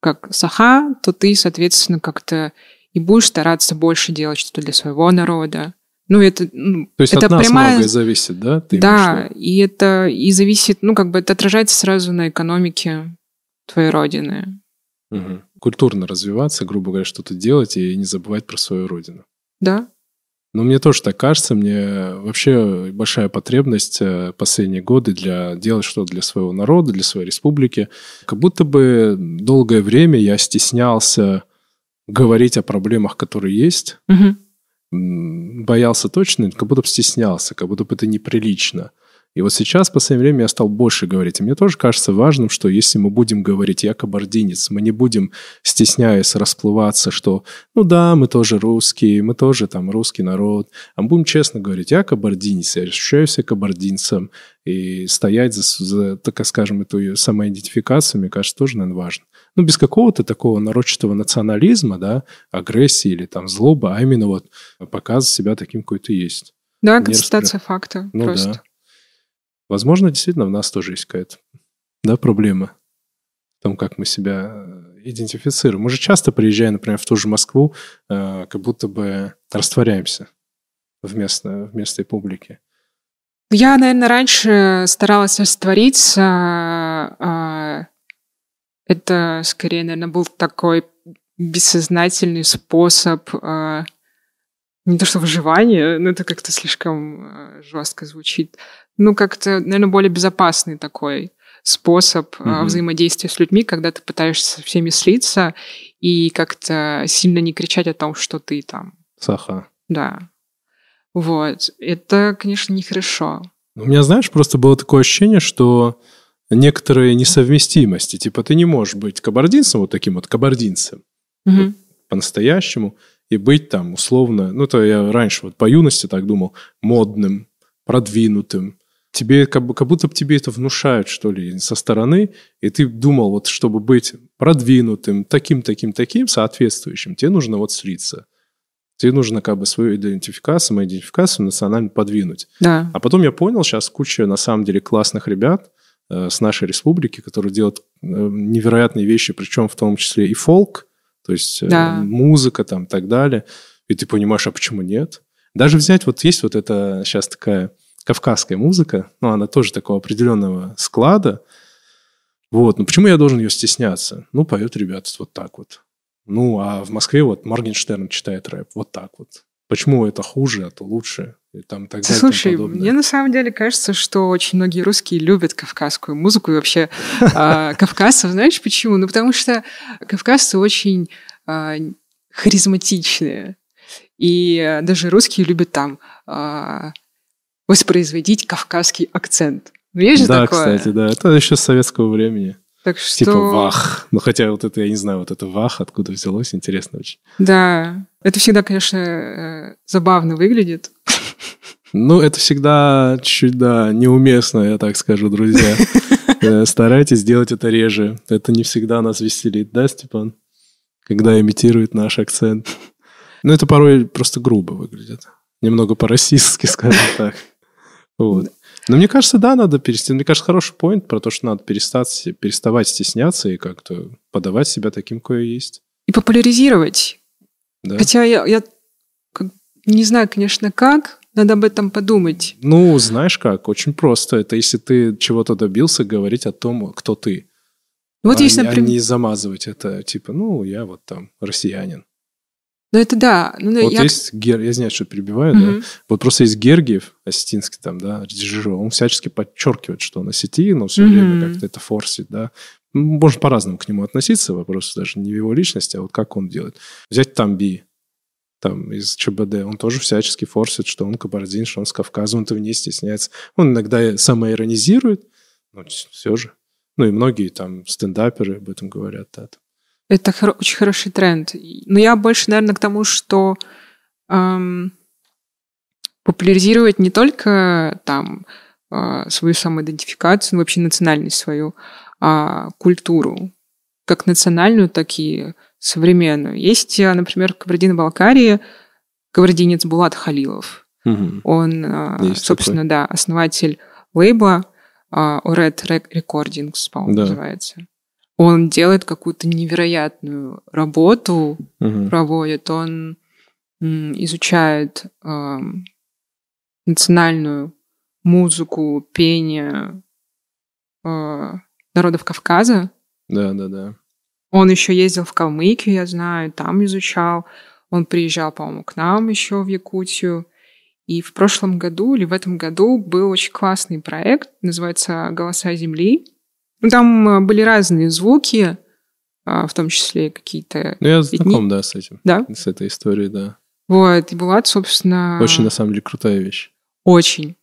как саха, то ты, соответственно, как-то и будешь стараться больше делать что-то для своего народа. Ну, это, ну, То есть это от нас прямая... многое зависит, да? Ты да, и это и зависит, ну, как бы это отражается сразу на экономике твоей родины. Угу. Культурно развиваться, грубо говоря, что-то делать и не забывать про свою родину. Да. Ну, мне тоже так кажется. Мне вообще большая потребность э, последние годы для делать что-то для своего народа, для своей республики. Как будто бы долгое время я стеснялся говорить о проблемах, которые есть. Угу. Боялся точно, как будто бы стеснялся, как будто бы это неприлично. И вот сейчас, в последнее время, я стал больше говорить. И мне тоже кажется важным, что если мы будем говорить «я кабардинец», мы не будем, стесняясь, расплываться, что «ну да, мы тоже русские, мы тоже там русский народ», а мы будем честно говорить «я кабардинец, я ощущаю себя кабардинцем», и стоять за, за так скажем, эту самоидентификацию, мне кажется, тоже, наверное, важно ну, без какого-то такого нарочатого национализма, да, агрессии или там злобы, а именно вот показ себя таким, какой ты есть. Да, констатация факта ну, просто. Да. Возможно, действительно, в нас тоже есть какая-то да, проблема в том, как мы себя э, идентифицируем. Мы же часто приезжая, например, в ту же Москву, э, как будто бы растворяемся в, местной, в местной публике. Я, наверное, раньше старалась раствориться, э, это скорее, наверное, был такой бессознательный способ э, не то что выживания, но это как-то слишком э, жестко звучит. Ну, как-то, наверное, более безопасный такой способ mm-hmm. взаимодействия с людьми, когда ты пытаешься со всеми слиться и как-то сильно не кричать о том, что ты там. Саха. Да. Вот. Это, конечно, нехорошо. У меня, знаешь, просто было такое ощущение, что некоторые несовместимости. Типа ты не можешь быть кабардинцем, вот таким вот кабардинцем, угу. вот, по-настоящему, и быть там условно, ну, то я раньше вот по юности так думал, модным, продвинутым. Тебе как, бы, как будто бы тебе это внушают, что ли, со стороны, и ты думал, вот чтобы быть продвинутым, таким, таким, таким, соответствующим, тебе нужно вот слиться. Тебе нужно как бы свою идентификацию, самоидентификацию национально подвинуть. Да. А потом я понял, сейчас куча на самом деле классных ребят, Э, с нашей республики, которые делают э, невероятные вещи, причем в том числе и фолк, то есть э, да. музыка там и так далее. И ты понимаешь, а почему нет? Даже взять, вот есть вот эта сейчас такая кавказская музыка, ну, она тоже такого определенного склада. Вот, ну почему я должен ее стесняться? Ну, поют ребята вот так вот. Ну, а в Москве вот Моргенштерн читает рэп вот так вот. Почему это хуже, а то лучше? И там так далее, Слушай, мне на самом деле кажется, что очень многие русские любят кавказскую музыку и вообще э, кавказцев. Знаешь почему? Ну, потому что кавказцы очень э, харизматичные. И даже русские любят там воспроизводить кавказский акцент. Ну, есть же да, такое? кстати, да. Это еще с советского времени. Так что... Типа вах. Ну, хотя вот это, я не знаю, вот это вах, откуда взялось, интересно очень. Да. Это всегда, конечно, э, забавно выглядит. Ну, это всегда чуть-чуть, да, неуместно, я так скажу, друзья. Э, старайтесь делать это реже. Это не всегда нас веселит, да, Степан? Когда имитирует наш акцент. Ну, это порой просто грубо выглядит. Немного по-российски, скажем так. Вот. Но мне кажется, да, надо перестать. Мне кажется, хороший поинт про то, что надо перестать, переставать стесняться и как-то подавать себя таким, кое есть. И популяризировать. Да. Хотя я, я не знаю, конечно, как, надо об этом подумать. Ну, знаешь как, очень просто. Это если ты чего-то добился, говорить о том, кто ты. Вот а, если, например... а не замазывать это, типа, ну, я вот там россиянин. Ну, это да. Ну, вот я... есть Гер... Я знаю, что перебиваю, угу. да? Вот просто есть Гергиев, Осетинский там, да, режиссер, он всячески подчеркивает, что он осетин, но все угу. время как-то это форсит, да. Можно по-разному к нему относиться, вопрос даже не в его личности, а вот как он делает. Взять Тамби, там, из ЧБД, он тоже всячески форсит, что он кабардин, что он с Кавказа, он этого не стесняется. Он иногда самоиронизирует, но все же. Ну и многие там стендаперы об этом говорят, да, это хор- очень хороший тренд. Но я больше, наверное, к тому, что эм, популяризировать не только там э, свою самоидентификацию, но вообще национальность свою, а культуру, как национальную, так и современную. Есть, э, например, в Кабардино-Балкарии кабардинец Булат Халилов. Угу. Он, э, собственно, такой. да, основатель лейбла э, Red Recordings, по-моему, да. называется он делает какую-то невероятную работу, угу. проводит, он изучает э, национальную музыку, пение э, народов Кавказа. Да, да, да. Он еще ездил в Калмыкию, я знаю, там изучал. Он приезжал, по-моему, к нам еще в Якутию. И в прошлом году или в этом году был очень классный проект, называется «Голоса Земли». Ну, там э, были разные звуки, а, в том числе какие-то... Ну, я знаком, да, с этим. Да? С этой историей, да. Вот, и Булат, собственно... Очень, на самом деле, крутая вещь. Очень.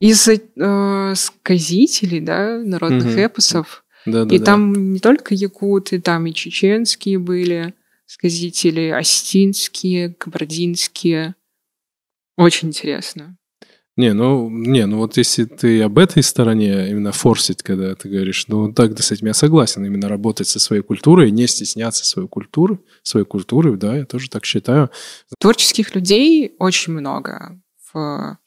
Из э, сказителей, да, народных угу. эпосов. Да, да, и да. там не только якуты, там и чеченские были сказители, остинские, кабардинские. Очень интересно. Не, ну, не, ну вот если ты об этой стороне именно форсить, когда ты говоришь, ну так, да, с этим я согласен, именно работать со своей культурой, не стесняться своей культуры, своей культуры, да, я тоже так считаю. Творческих людей очень много, в,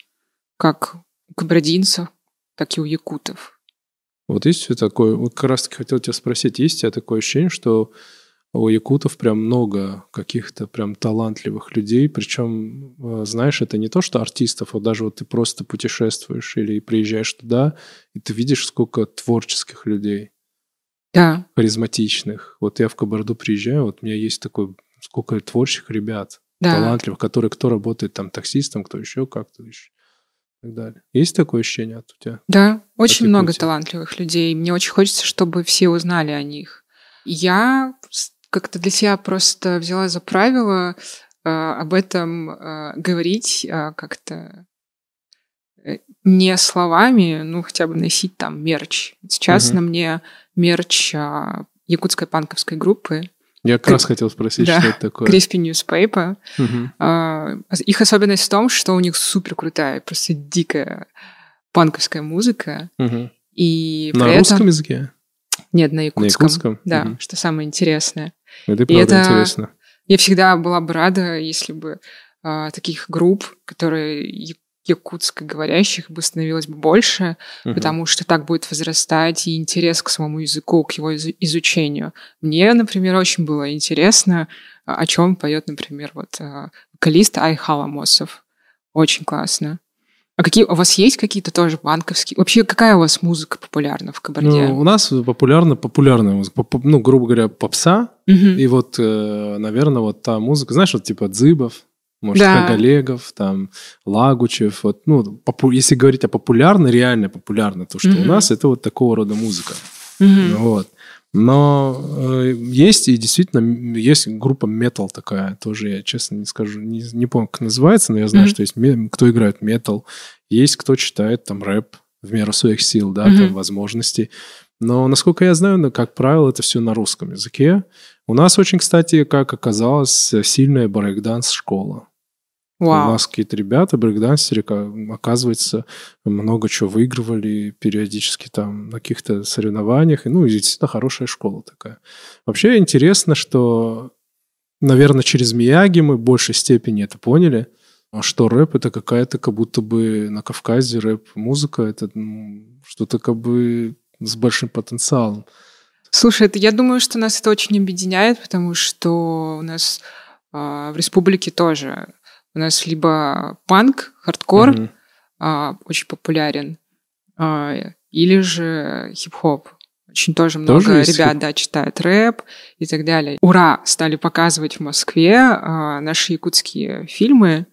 как у кабардинцев, так и у якутов. Вот есть такое, вот как раз таки хотел тебя спросить, есть у тебя такое ощущение, что у якутов прям много каких-то прям талантливых людей. Причем, э, знаешь, это не то, что артистов, а даже вот ты просто путешествуешь или приезжаешь туда, и ты видишь, сколько творческих людей. Да. Харизматичных. Вот я в Кабарду приезжаю, вот у меня есть такой, сколько творческих ребят, да. талантливых, которые кто работает там таксистом, кто еще как-то еще так далее. Есть такое ощущение от у тебя? Да, очень много талантливых людей. Мне очень хочется, чтобы все узнали о них. Я как-то для себя просто взяла за правило э, об этом э, говорить э, как-то э, не словами, ну хотя бы носить там мерч. Сейчас угу. на мне мерч э, якутской панковской группы. Я как раз хотел спросить, да, что это такое. Crispy Newspaper. Угу. Э, их особенность в том, что у них супер крутая, просто дикая панковская музыка. Угу. И на русском этом... языке? Нет, на якутском. На якутском? Да, угу. что самое интересное. Это и правда это... интересно. Я всегда была бы рада, если бы а, таких групп, которые якутско-говорящих бы становилось бы больше, угу. потому что так будет возрастать и интерес к самому языку, к его изучению. Мне, например, очень было интересно, о чем поет, например, вот а, вокалист Айхаламосов. Очень классно. А какие у вас есть какие-то тоже банковские? Вообще, какая у вас музыка популярна в Кабарде? Ну, у нас популярна популярная музыка. Ну, грубо говоря, попса. Угу. И вот, э, наверное, вот та музыка, знаешь, вот типа Дзыбов, Может, Да. Кагалегов, там, Лагучев. Вот, ну, попу- если говорить о популярно, реально популярно, то, что у Мгм. нас, это вот такого рода музыка. Мгм. Вот. Но э, есть и действительно есть группа метал такая, тоже я честно не скажу, не, не помню, как называется, но я знаю, Мгм. что есть кто играет метал, есть кто читает там рэп в меру своих сил, да, Мгм. там возможностей. Но, насколько я знаю, как правило, это все на русском языке. У нас очень, кстати, как оказалось, сильная брейкданс-школа. У Вау. нас какие-то ребята, брейкдансеры, ка- оказывается, много чего выигрывали периодически там на каких-то соревнованиях. Ну, и действительно хорошая школа такая. Вообще интересно, что, наверное, через Мияги мы в большей степени это поняли, а что рэп это какая-то как будто бы на Кавказе рэп-музыка, это м, что-то как бы с большим потенциалом. Слушай, это, я думаю, что нас это очень объединяет, потому что у нас а, в республике тоже у нас либо панк, хардкор Мгм. а, очень популярен, а, или же хип-хоп. Очень тоже много Тоже ребят, хип- да, читают рэп и так далее. Ура! Стали показывать в Москве а, наши якутские фильмы.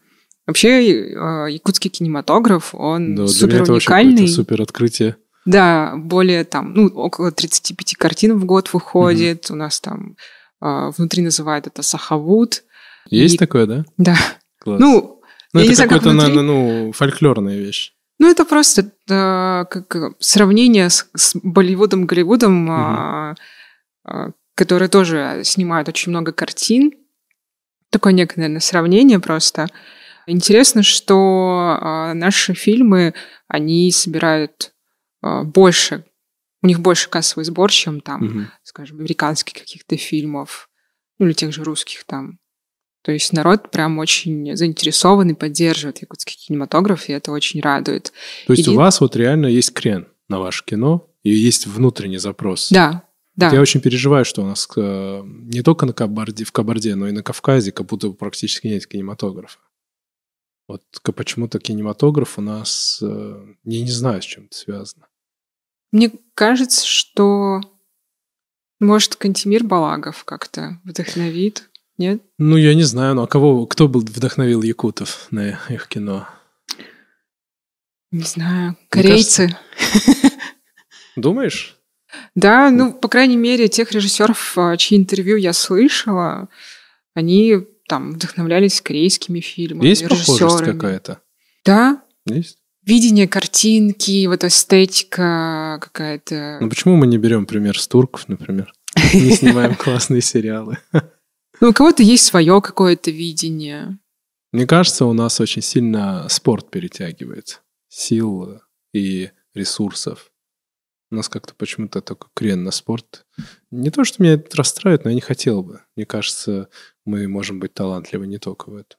Вообще, а, якутский кинематограф, он Да, для супер это вообще уникальный. какое-то супер открытие. Да, более там, ну, около 35 картин в год выходит. У нас там а, внутри называют это Сахавуд. Есть И- такое, да? Да. Класс. Ну, Ну, я это не знаю, как внутри. наверное, ну, фольклорная вещь. Ну, это просто э, как сравнение с, с Болливудом, Голливудом, а, а, которые тоже снимают очень много картин. Такое некое, наверное, сравнение просто. Интересно, что а, наши фильмы, они собирают а, больше, у них больше кассовый сбор, чем там, Мгм. скажем, американских каких-то фильмов, ну или тех же русских там. То есть народ прям очень заинтересован и поддерживает якутский кинематограф, и это очень радует. То есть у Иди- вас вот реально есть крен на ваше кино, и есть внутренний запрос. Да, да. Я очень переживаю, что у нас э, не только на Кабарде, в Кабарде, но и на Кавказе как будто бы практически нет кинематографа. Вот почему-то кинематограф у нас, э, я не знаю, с чем это связано. Мне кажется, что может Кантимир Балагов как-то вдохновит. Нет? Ну, я не знаю, ну а кого, кто был вдохновил якутов на их кино? Не знаю. Корейцы. Думаешь? Да, ну, по крайней мере, тех режиссеров, а, чьи интервью я слышала, они там вдохновлялись корейскими фильмами, Есть похожесть какая-то? Да, Есть? видение картинки, вот эстетика какая-то. Ну почему мы не берем пример с турков, например? Не снимаем классные сериалы. Ну, у кого-то есть свое какое-то видение. Мне кажется, у нас очень сильно спорт перетягивает сил и ресурсов. У нас как-то почему-то только крен на спорт. Не то, что меня это расстраивает, но я не хотел бы. Мне кажется, мы можем быть талантливы не только в этом.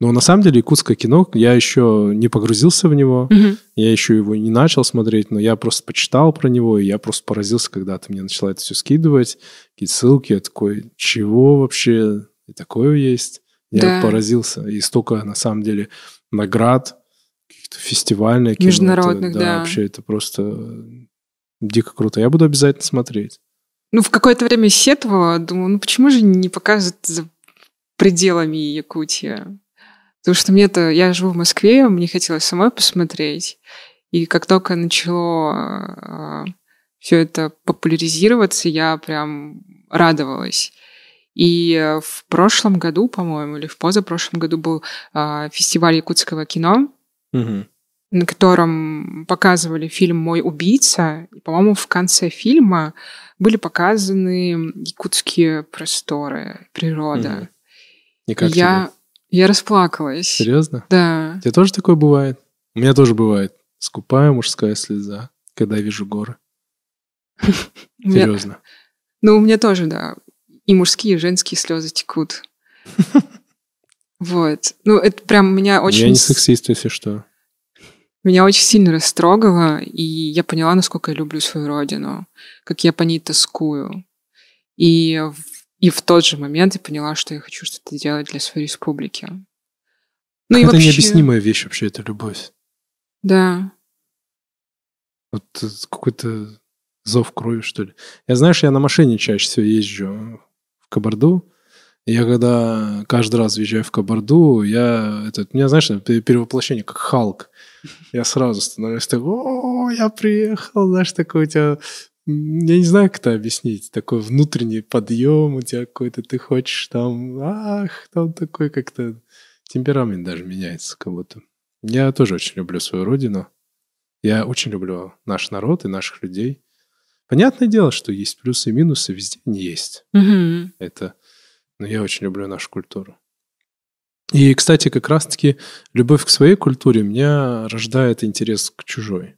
Но на самом деле якутское кино, я еще не погрузился в него, Мгм. я еще его не начал смотреть, но я просто почитал про него, и я просто поразился, когда ты мне начала это все скидывать, какие-то ссылки, я такой, чего вообще и такое есть? Я Да. поразился. И столько, на самом деле, наград, каких-то фестивальных кино. Международных, это, да. вообще это просто дико круто. Я буду обязательно смотреть. Ну, в какое-то время сетовала, думаю, ну почему же не показывают за пределами Якутии? Потому что мне-то, я живу в Москве, мне хотелось самой посмотреть. И как только начало все это популяризироваться, я прям радовалась. И э, в прошлом году, по-моему, или в позапрошлом году был а, фестиваль якутского кино, Мгм. на котором показывали фильм «Мой убийца». И, по-моему, в конце фильма были показаны якутские просторы, природа. Мгм. И как я, тебе? Я расплакалась. Серьезно? Да. Тебе тоже такое бывает? У меня тоже бывает. Скупая мужская слеза, когда вижу горы. Серьезно. ну, у меня тоже, да. И мужские, и женские слезы текут. Вот. Ну, это прям меня очень... Я не сексист, если что. Меня очень сильно растрогало, и я поняла, насколько я люблю свою родину, как я по ней тоскую. И и в тот же момент я поняла, что я хочу что-то делать для своей республики. Ну это вообще... необъяснимая вещь вообще, это любовь. Да. Вот э, какой-то зов крови, что ли. Я, знаешь, я на машине чаще всего езжу в Кабарду, Я когда каждый раз въезжаю в Кабарду, я, это, у меня, знаешь, перевоплощение, как Халк. Я сразу становлюсь такой, о, я приехал, знаешь, такой у тебя я не знаю, как это объяснить. Такой внутренний подъем у тебя какой-то, ты хочешь там, ах, там такой как-то темперамент даже меняется как будто. Я тоже очень люблю свою родину. Я очень люблю наш народ и наших людей. Понятное дело, что есть плюсы и минусы, везде не есть. Угу. Это, но я очень люблю нашу культуру. И, кстати, как раз-таки любовь к своей культуре меня рождает интерес к чужой.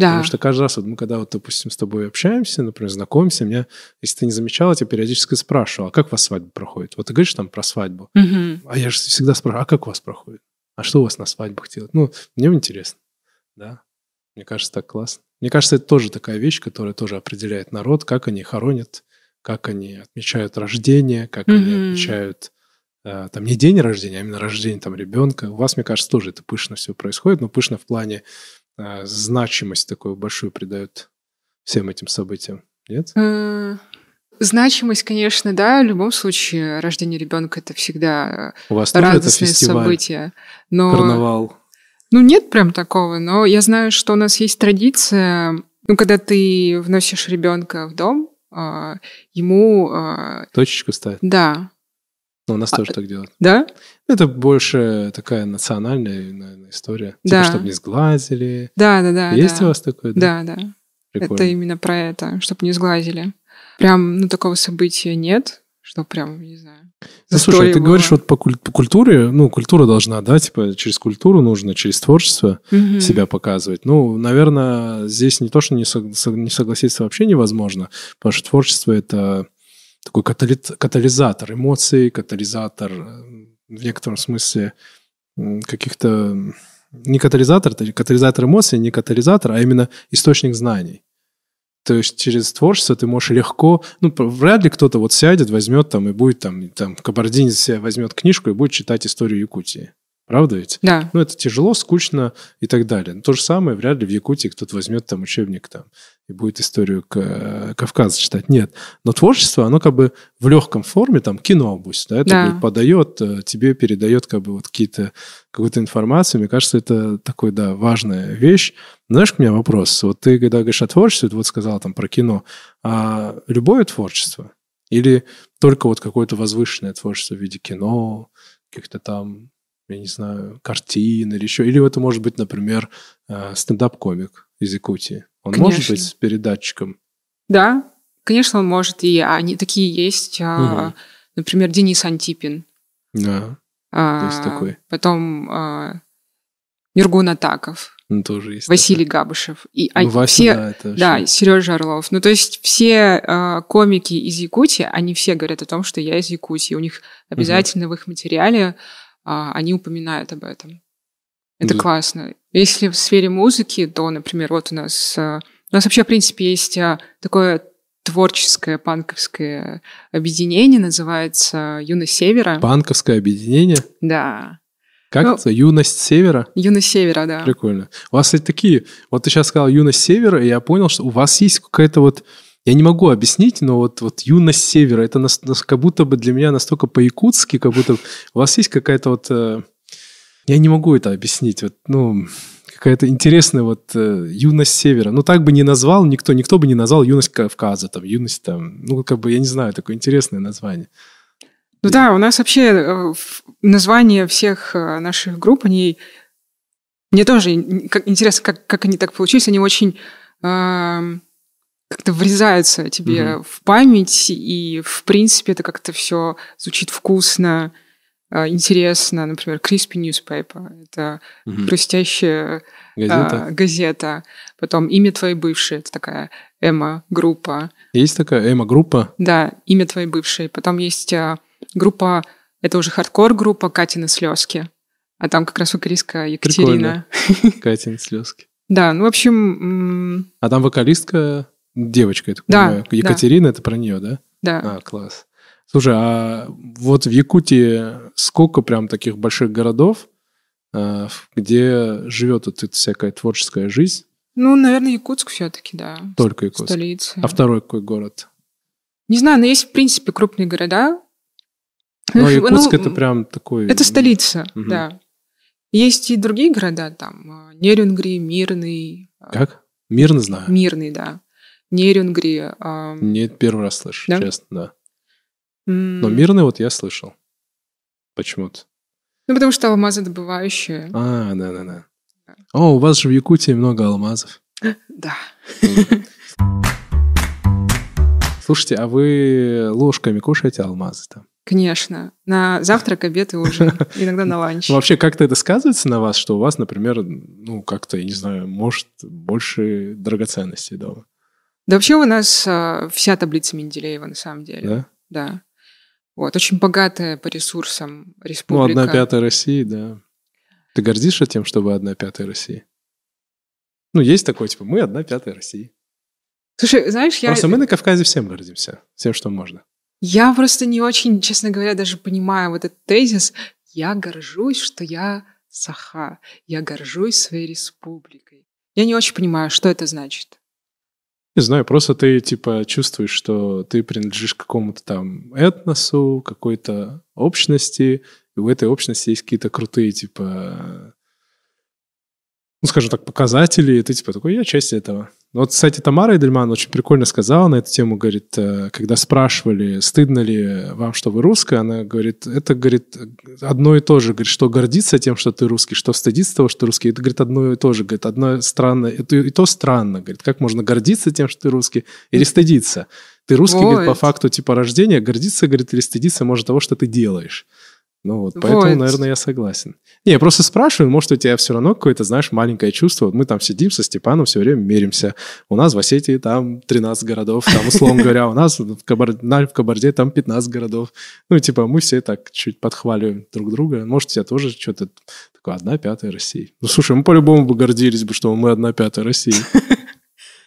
Да. Потому что каждый раз, вот мы когда, вот, допустим, с тобой общаемся, например, знакомимся, меня, если ты не замечал, я тебя периодически спрашиваю, а как у вас свадьба проходит? Вот ты говоришь там про свадьбу, Угу. а я же всегда спрашиваю, а как у вас проходит? А что у вас на свадьбах делают? Ну, мне интересно, да. Мне кажется, так классно. Мне кажется, это тоже такая вещь, которая тоже определяет народ, как они хоронят, как они отмечают рождение, как они Мгм. отмечают э, там не день рождения, а именно рождение там ребенка. У вас, мне кажется, тоже это пышно все происходит, но пышно в плане значимость такую большую придает всем этим событиям. Нет? Э, Значимость, конечно, да, в любом случае рождение ребенка это всегда У вас э, это радостное фестиваль, событие. Но карнавал. ну нет прям такого, но я знаю, что у нас есть традиция, ну когда ты вносишь ребенка в дом, а, ему, а, Точечку ставят. да, Но у нас А, тоже так делают. да, Это больше такая национальная, наверное, история. Да. Типа, чтобы не сглазили. да, да, да. Есть да. у вас такое? Да, да. Прикольно. Это именно про это, чтобы не сглазили. Прям, ну, такого события нет, что прям, не знаю. Ну, слушай, а ты было. говоришь вот по, куль- по культуре, ну, культура должна, да, типа через культуру нужно, через творчество Мгм. себя показывать. Ну, наверное, здесь не то, что не, сог- не согласиться вообще невозможно, потому что творчество — это такой катали- катализатор эмоций, катализатор э, в некотором смысле каких-то... Не катализатор, это катализатор эмоций, не катализатор, а именно источник знаний. То есть через творчество ты можешь легко... Ну, вряд ли кто-то вот сядет, возьмет там и будет там, там кабардинец себе возьмет книжку и будет читать историю Якутии. Правда ведь? Да, Ну, это тяжело, скучно и так далее. Но то же самое вряд ли в Якутии кто-то возьмет там учебник там и будет историю Кавказа читать. Нет. Но творчество, оно как бы в легком форме, там, кино пусть, да, это Да. подает, э, тебе передает как бы вот какие-то, какую-то информацию. Мне кажется, это такой, да, важная вещь. Знаешь, у меня вопрос. Вот ты, когда говоришь о творчестве, ты вот сказал там про кино, а любое творчество? Или только вот какое-то возвышенное творчество в виде кино, каких-то там я не знаю, картин или еще. Или это может быть, например, э, стендап-комик из Якутии. Он может Конечно. быть с передатчиком. да, конечно, он может, и они такие есть. а, Мгм. Например, Денис Антипин. Да, а, Есть такой. Потом а, Нургун Атаков, он тоже есть. Василий Габышев. И такой. Ну, Вася, все, да, это Да, вообще- Сережа Орлов. Ну, то есть все э, комики из Якутии, они все говорят о том, что я из Якутии. У них обязательно в их материале а, они упоминают об этом. Это Да. классно. Если в сфере музыки, то, например, вот у нас... э, у нас вообще, в принципе, есть а, такое творческое панковское объединение, называется «Юность Севера». Банковское объединение. Да. Как Ну, это? Юность Севера? «Юность Севера», да. Прикольно. У вас кстати, такие... Вот ты сейчас сказал юность Севера, и я понял, что у вас есть какая-то вот... Я не могу объяснить, но вот, вот юность Севера, это нас- нас- как будто бы для меня настолько по-якутски, как будто у вас есть какая-то вот... э, я не могу это объяснить. Вот, ну, какая-то интересная вот э, юность Севера. Ну, так бы не назвал никто, никто бы не назвал юность Кавказа, там, юность там... Ну, как бы, я не знаю, такое интересное название. Ну да, у нас вообще э, названия всех э, наших групп, они... Мне тоже как- интересно, как, как они так получились. Они очень эм, как-то врезаются тебе Мгм. в память, и, в принципе, это как-то все звучит вкусно, э, интересно. Например, Crispy Newspaper — это Мгм. хрустящая Газета. э, газета. Потом «Имя твоей бывшей» — это такая эмо-группа. Есть такая эмо-группа? Да, имя твоей бывшей. Потом есть а, группа, это уже хардкор-группа Катины слезки. А там как раз вокалистка Екатерина. Катин слезки. Да, ну, в общем, А там вокалистка, девочка, я так Да, понимаю. да. Екатерина, это про нее, да? да. А, класс. Слушай, а вот в Якутии сколько прям таких больших городов, в- где живет вот эта всякая творческая жизнь? Ну, наверное, Якутск все-таки, да. Только Якутск. Столица. А второй какой город? Не знаю, но есть, в принципе, крупные города. Ну, а Якутск Ну, это прям такой... Это столица, Мгм. да. Есть и другие города, там, э, Нерюнгри, Мирный. э, Как? Мирно знаю. Мирный, да. Нерюнгри. э, Нет, первый раз слышу, Да? честно, да. Но мирный вот я слышал. Почему-то. Ну, потому что алмазодобывающие. А, да-да-да. О, у вас же в Якутии много алмазов. Да. Слушайте, а вы ложками кушаете алмазы там? Конечно. На завтрак, обед и ужин. Иногда на ланч. Ну, Вообще, как-то это сказывается на вас, что у вас, например, ну, как-то, я не знаю, может, больше драгоценностей дома, Да вообще у нас э, вся таблица Менделеева, на самом деле. да? Да. Вот. Очень богатая по ресурсам Ну, республика. одна пятая России, да. Ты гордишься тем, что вы одна пятая России? Ну, есть такое, типа, мы одна пятая России. Слушай, знаешь, я... Просто мы на Кавказе всем гордимся. Всем, что можно. Я просто не очень, честно говоря, даже понимаю вот этот тезис. Я горжусь, что я Саха. Я горжусь своей республикой. Я не очень понимаю, что это значит. Не знаю, просто ты, типа, чувствуешь, что ты принадлежишь какому-то там этносу, какой-то общности, и в этой общности есть какие-то крутые, типа, ну, скажем так, показатели, и ты, типа, такой, я часть этого. Ну, Вот, кстати, Тамара Эдельман очень прикольно сказала на эту тему, говорит, э, когда спрашивали, стыдно ли вам, что вы русская, она говорит, это, говорит, одно и то же, говорит, что гордиться тем, что ты русский, что стыдиться того, что ты русский, это, говорит, одно и то же, говорит, одно странно, это и то странно, говорит, как можно гордиться тем, что ты русский, или стыдиться? Ты русский, говорит, по Вот. факту, типа, рождения, гордиться, говорит, или стыдиться может того, что ты делаешь. Ну вот, поэтому, Вот. наверное, я согласен. Не, я просто спрашиваю, может, у тебя все равно какое-то, знаешь, маленькое чувство. Вот мы там сидим со Степаном, все время меримся. У нас в Осетии там 13 городов, там, условно говоря, у нас в, Кабар... на- в Кабарде там 15 городов. Ну, типа, мы все так чуть подхваливаем друг друга. Может, у тебя тоже что-то такое, одна пятая России. Ну, слушай, мы по-любому бы гордились бы, что мы одна пятая России.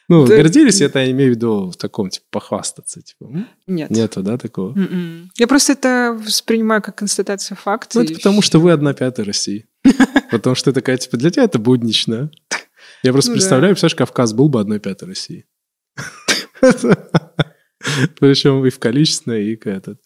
Ну, Да. гордились, это я имею в виду в таком, типа, похвастаться. Типа? Нет. нету, да, такого? М-м. Я просто это воспринимаю как констатацию факта. Ну, это потому, что вы одна пятая России. Потому что такая, типа, для тебя это буднично. Я просто Ну да. представляю, представляешь, Кавказ был бы одной пятой России. Причем и в количественной, и к этот.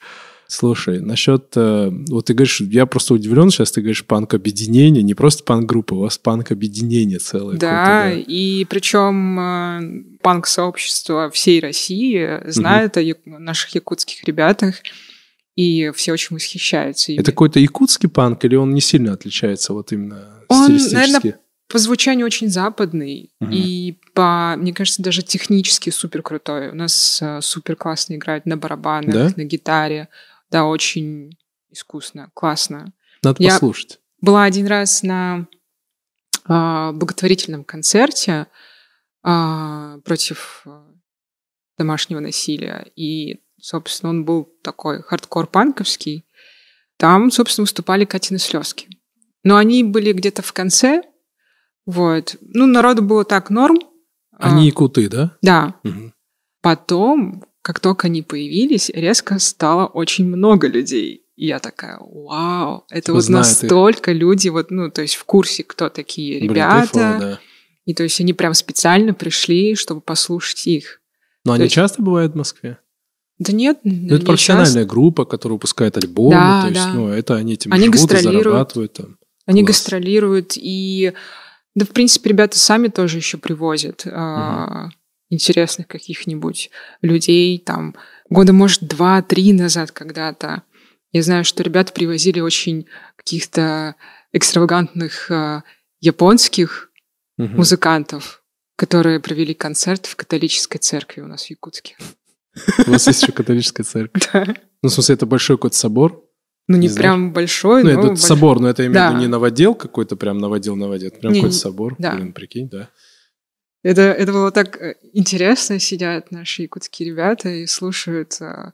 Слушай, насчет... э, Вот ты говоришь, я просто удивлен сейчас, ты говоришь панк-объединение, не просто панк-группа, у вас панк-объединение целое. Да, какое-то, и причем э, панк-сообщество всей России знает о яку- наших якутских ребятах, и все очень восхищаются ими. Это какой-то якутский панк, или он не сильно отличается вот именно Он, стилистически? По звучанию очень западный, Мгм. и по, мне кажется, даже технически супер крутой. У нас э, супер классно играет на барабанах, Да? на гитаре. Да, очень искусно, классно. Надо я- послушать. Была один раз на а, благотворительном концерте а, против а, домашнего насилия. И, собственно, он был такой хардкор-панковский. Там, собственно, выступали Катины слезки. Но они были где-то в конце. Вот. Ну, народу было так норм. А, Они якуты, да? Да. Мгм. Потом, как только они появились, резко стало очень много людей. И я такая, вау, это Типа вот знают их. настолько люди, вот, ну, то есть в курсе, кто такие Блин, ребята. кайфово, да. И то есть они прям специально пришли, чтобы послушать их. Но То они есть- часто бывают в Москве? Да нет, Ну, это профессиональная группа, которая выпускает альбомы. Да, то есть, да. ну, это они этим Они живут и зарабатывают там. Они Класс. гастролируют, и да, в принципе, ребята сами тоже еще привозят а, интересных каких-нибудь людей, там, года, может, два-три назад когда-то. Я знаю, что ребята привозили очень каких-то экстравагантных а, японских Мгм. музыкантов, которые провели концерт в католической церкви у нас в Якутске. У вас есть еще католическая церковь. Да. Ну, в смысле, это большой какой-то собор. Ну, не, Не прям большой, Ну, но это больш- собор, но это я имею в виду Да. не новодел какой-то, прям новодел-новодел. Прям какой-то собор. да. Блин, прикинь, да. Это, это было так э, интересно. Сидят наши якутские ребята и слушают э,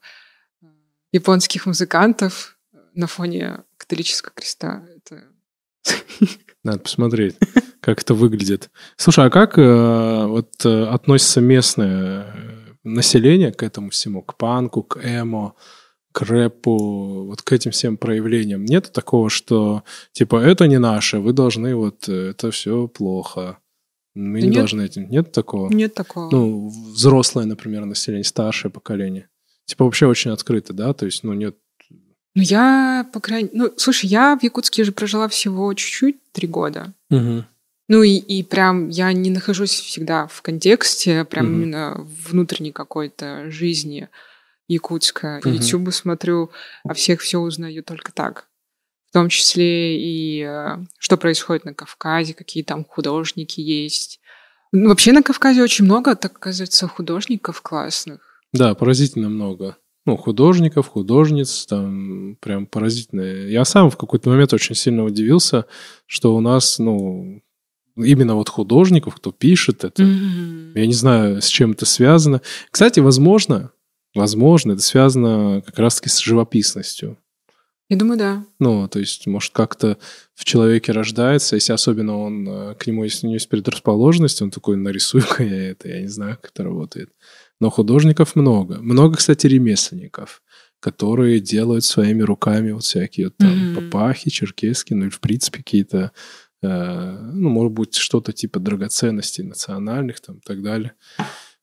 японских музыкантов на фоне католического креста. Это... Надо посмотреть, как это выглядит. Слушай, а как э, вот э, относится местное э, население к этому всему, к панку, к эмо, к рэпу, вот к этим всем проявлениям? Нет такого, что типа это не наше, вы должны вот э, это все плохо, мы Да не нет. должны этим. Нет такого? Нет такого. Ну, взрослое, например, население, старшее поколение. Типа вообще очень открыто, да? То есть, ну, нет Ну, я, по крайней Ну, слушай, я в Якутске же прожила всего чуть-чуть, три года. Угу. Ну, и, и прям я не нахожусь всегда в контексте, прям Мгм. именно внутренней какой-то жизни Якутска. Мгм. Ютубы смотрю, о всех все узнаю только так. В том числе и э, что происходит на Кавказе, какие там художники есть. Ну, вообще на Кавказе очень много, так оказывается, художников классных. Да, поразительно много. Ну, художников, художниц, там прям поразительно. Я сам в какой-то момент очень сильно удивился, что у нас, ну, именно вот художников, кто пишет это, Мгм. я не знаю, с чем это связано. Кстати, возможно, возможно, это связано как раз-таки с живописностью. Я думаю, да. Ну, то есть, может, как-то в человеке рождается, если особенно он, э, к нему, если у него есть предрасположенность, он такой, нарисую-ка я это, я не знаю, как это работает. Но художников много. Много, кстати, ремесленников, которые делают своими руками вот всякие вот там Мгм. папахи, черкески, ну и, в принципе, какие-то, э, ну, может быть, что-то типа драгоценностей национальных там и так далее.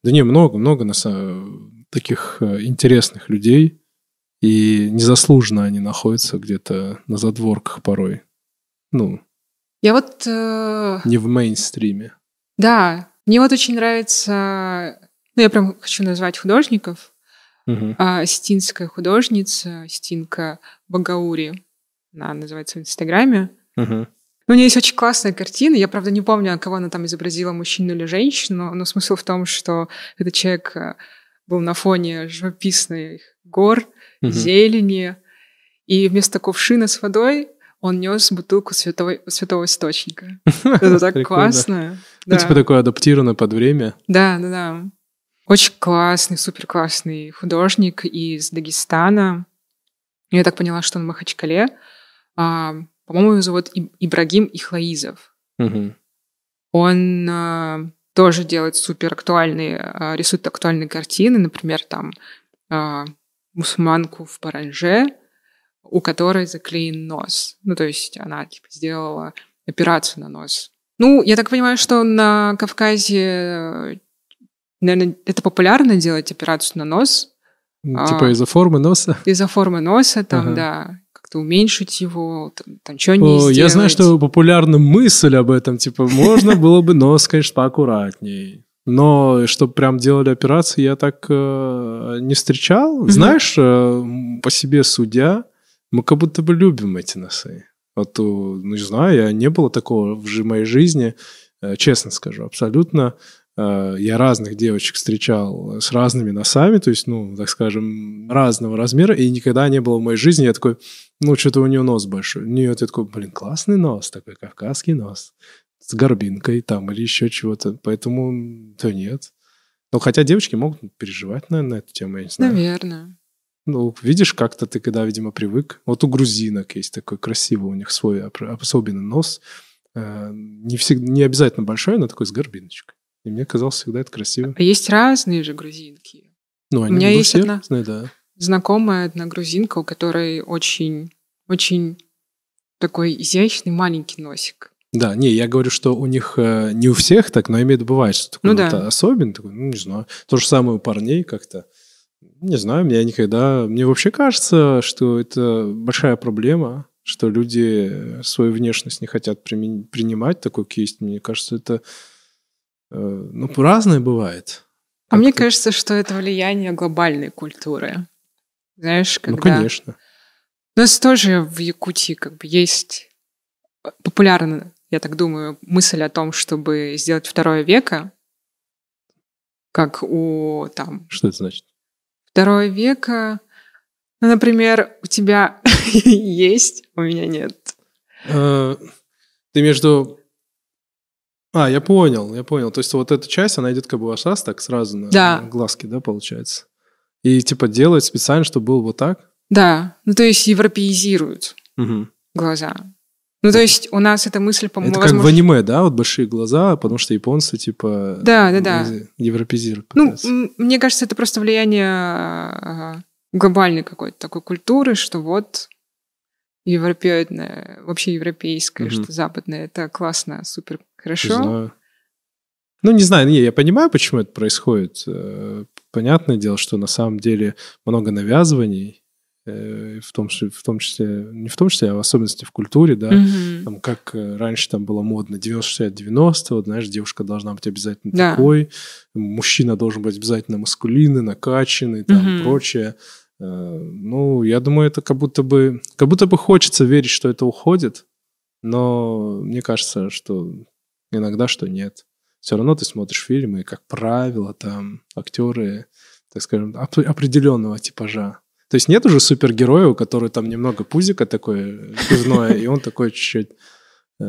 Да не, много, много на са- таких э, интересных людей, и незаслуженно они находятся где-то на задворках порой. Ну, Я вот... э, не в мейнстриме. Да, мне вот очень нравится... Ну, я прям хочу назвать художников. Мгм. А, Стинская художница, Стинка Багаури, она называется в Инстаграме. Ну, у нее есть очень классная картина. Я, правда, не помню, кого она там изобразила, мужчину или женщину, но смысл в том, что этот человек э, был на фоне живописных гор, Мгм. зелени, и вместо кувшина с водой он нес бутылку святого, святого источника. Это так классно. Ну, типа такое адаптировано под время. Да, да, да. Очень классный, супер классный художник из Дагестана. Я так поняла, что он в Махачкале. А, по-моему, его зовут Ибрагим Ихлаизов. Он а, тоже делает супер актуальные, а, рисует актуальные картины. Например, там мусульманку в Паранже, у которой заклеен нос. Ну, то есть она типа сделала операцию на нос. Ну, я так понимаю, что на Кавказе, наверное, это популярно делать операцию на нос Ну, А. Типа из-за формы носа. из-за формы носа, там, Ага. да, как-то уменьшить его, там, там что не О, я знаю, сделать. что популярна мысль об этом. Типа, можно было бы нос, конечно, поаккуратней. Но чтобы прям делали операции, я так э, не встречал. Знаешь, э, по себе судя, мы как будто бы любим эти носы. Вот, э, ну, не знаю, я не было такого в моей жизни, э, честно скажу, абсолютно. Э, Я разных девочек встречал с разными носами, то есть, ну, так скажем, разного размера, и никогда не было в моей жизни, я такой, ну, что-то у нее нос большой. Нет, я такой, блин, классный нос, такой кавказский нос. С горбинкой там или еще чего-то. Поэтому, то нет. Ну, хотя девочки могут переживать, наверное, на эту тему, я не знаю. Наверное. Ну, видишь, как-то ты, когда, видимо, привык. Вот у грузинок есть такой красивый у них свой особенный нос. Э, Не, всегда, не обязательно большой, но такой с горбиночкой. И мне казалось всегда это красиво. А есть разные же грузинки. Ну, они меня ну, есть одна. да. Знакомая одна грузинка, у которой очень, очень такой изящный маленький носик. Да, не, я говорю, что у них э, не у всех так, но имеет бывает, что такой Ну да. особенный, такой, ну, не знаю. То же самое у парней как-то. Не знаю, мне никогда... Мне вообще кажется, что это большая проблема, что люди свою внешность не хотят примен- принимать такой, есть. Мне кажется, это... э, ну, разное бывает. А мне кажется, что это влияние глобальной культуры. Знаешь, когда... Ну, конечно. У нас тоже в Якутии как бы есть популярна, я так думаю, мысль о том, чтобы сделать второе века, как у там Что это значит? второе века, ну, например, у тебя есть, у меня нет. Э, Ты между... А, я понял, я понял. То есть вот эта часть, она идет как бы в асас, так сразу на Да. глазки, да, получается? И типа делают специально, чтобы было вот так? Да, ну то есть европеизируют Мгм. глаза. Ну то есть у нас эта мысль, по-моему, Это как в возможно- аниме, да, вот большие глаза, потому что японцы типа... Да, да, да. Европезируют. Ну, мне кажется, это просто влияние глобальной какой-то такой культуры, что вот европеоидное, вообще европейское, Мгм. что западное, это классно, супер Не хорошо. знаю. Ну, не знаю, не, я понимаю, почему это происходит. Э, Понятное дело, что на самом деле много навязываний, в том, числе, в том числе, не в том числе, а в особенности в культуре, да, mm-hmm. там, как э, раньше там было модно 90-60-90, вот, знаешь, девушка должна быть обязательно да. такой, мужчина должен быть обязательно маскулинный, накачанный, там, mm-hmm. прочее. Ну, я думаю, это как будто бы, как будто бы хочется верить, что это уходит, но мне кажется, что иногда, что нет. Все равно ты смотришь фильмы, и, как правило, там актеры, так скажем, оп- определенного типажа. То есть нет уже супергероя, у которого там немного пузика такое пивное, и он такой чуть-чуть э,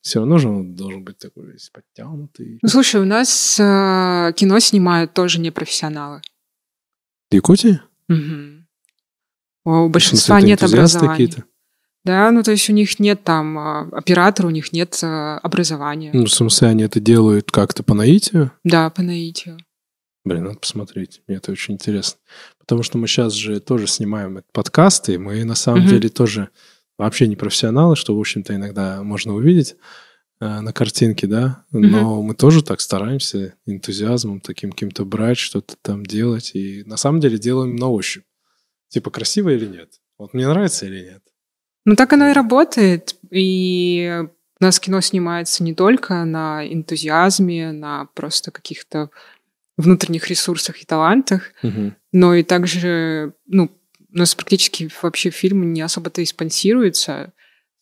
все равно же он должен быть такой весь подтянутый. Ну, слушай, у нас э, кино снимают тоже непрофессионалы. В Якутии? Угу. У большинства нет образования. Да, ну то есть у них нет там а, оператора, у них нет а, образования. Ну, в смысле, они это делают как-то по наитию? Да, по наитию. Блин, надо посмотреть. Мне это очень интересно. Потому что мы сейчас же тоже снимаем подкасты, и мы на самом угу. деле тоже вообще не профессионалы, что, в общем-то, иногда можно увидеть э, на картинке, да. Но угу. мы тоже так стараемся энтузиазмом таким каким-то брать, что-то там делать. И на самом деле делаем на ощупь. Типа, красиво или нет? Вот мне нравится или нет? Ну, так оно и работает. И у нас кино снимается не только на энтузиазме, на просто каких-то внутренних ресурсах и талантах, угу. но и также, ну, у нас практически вообще фильм не особо-то и спонсируется.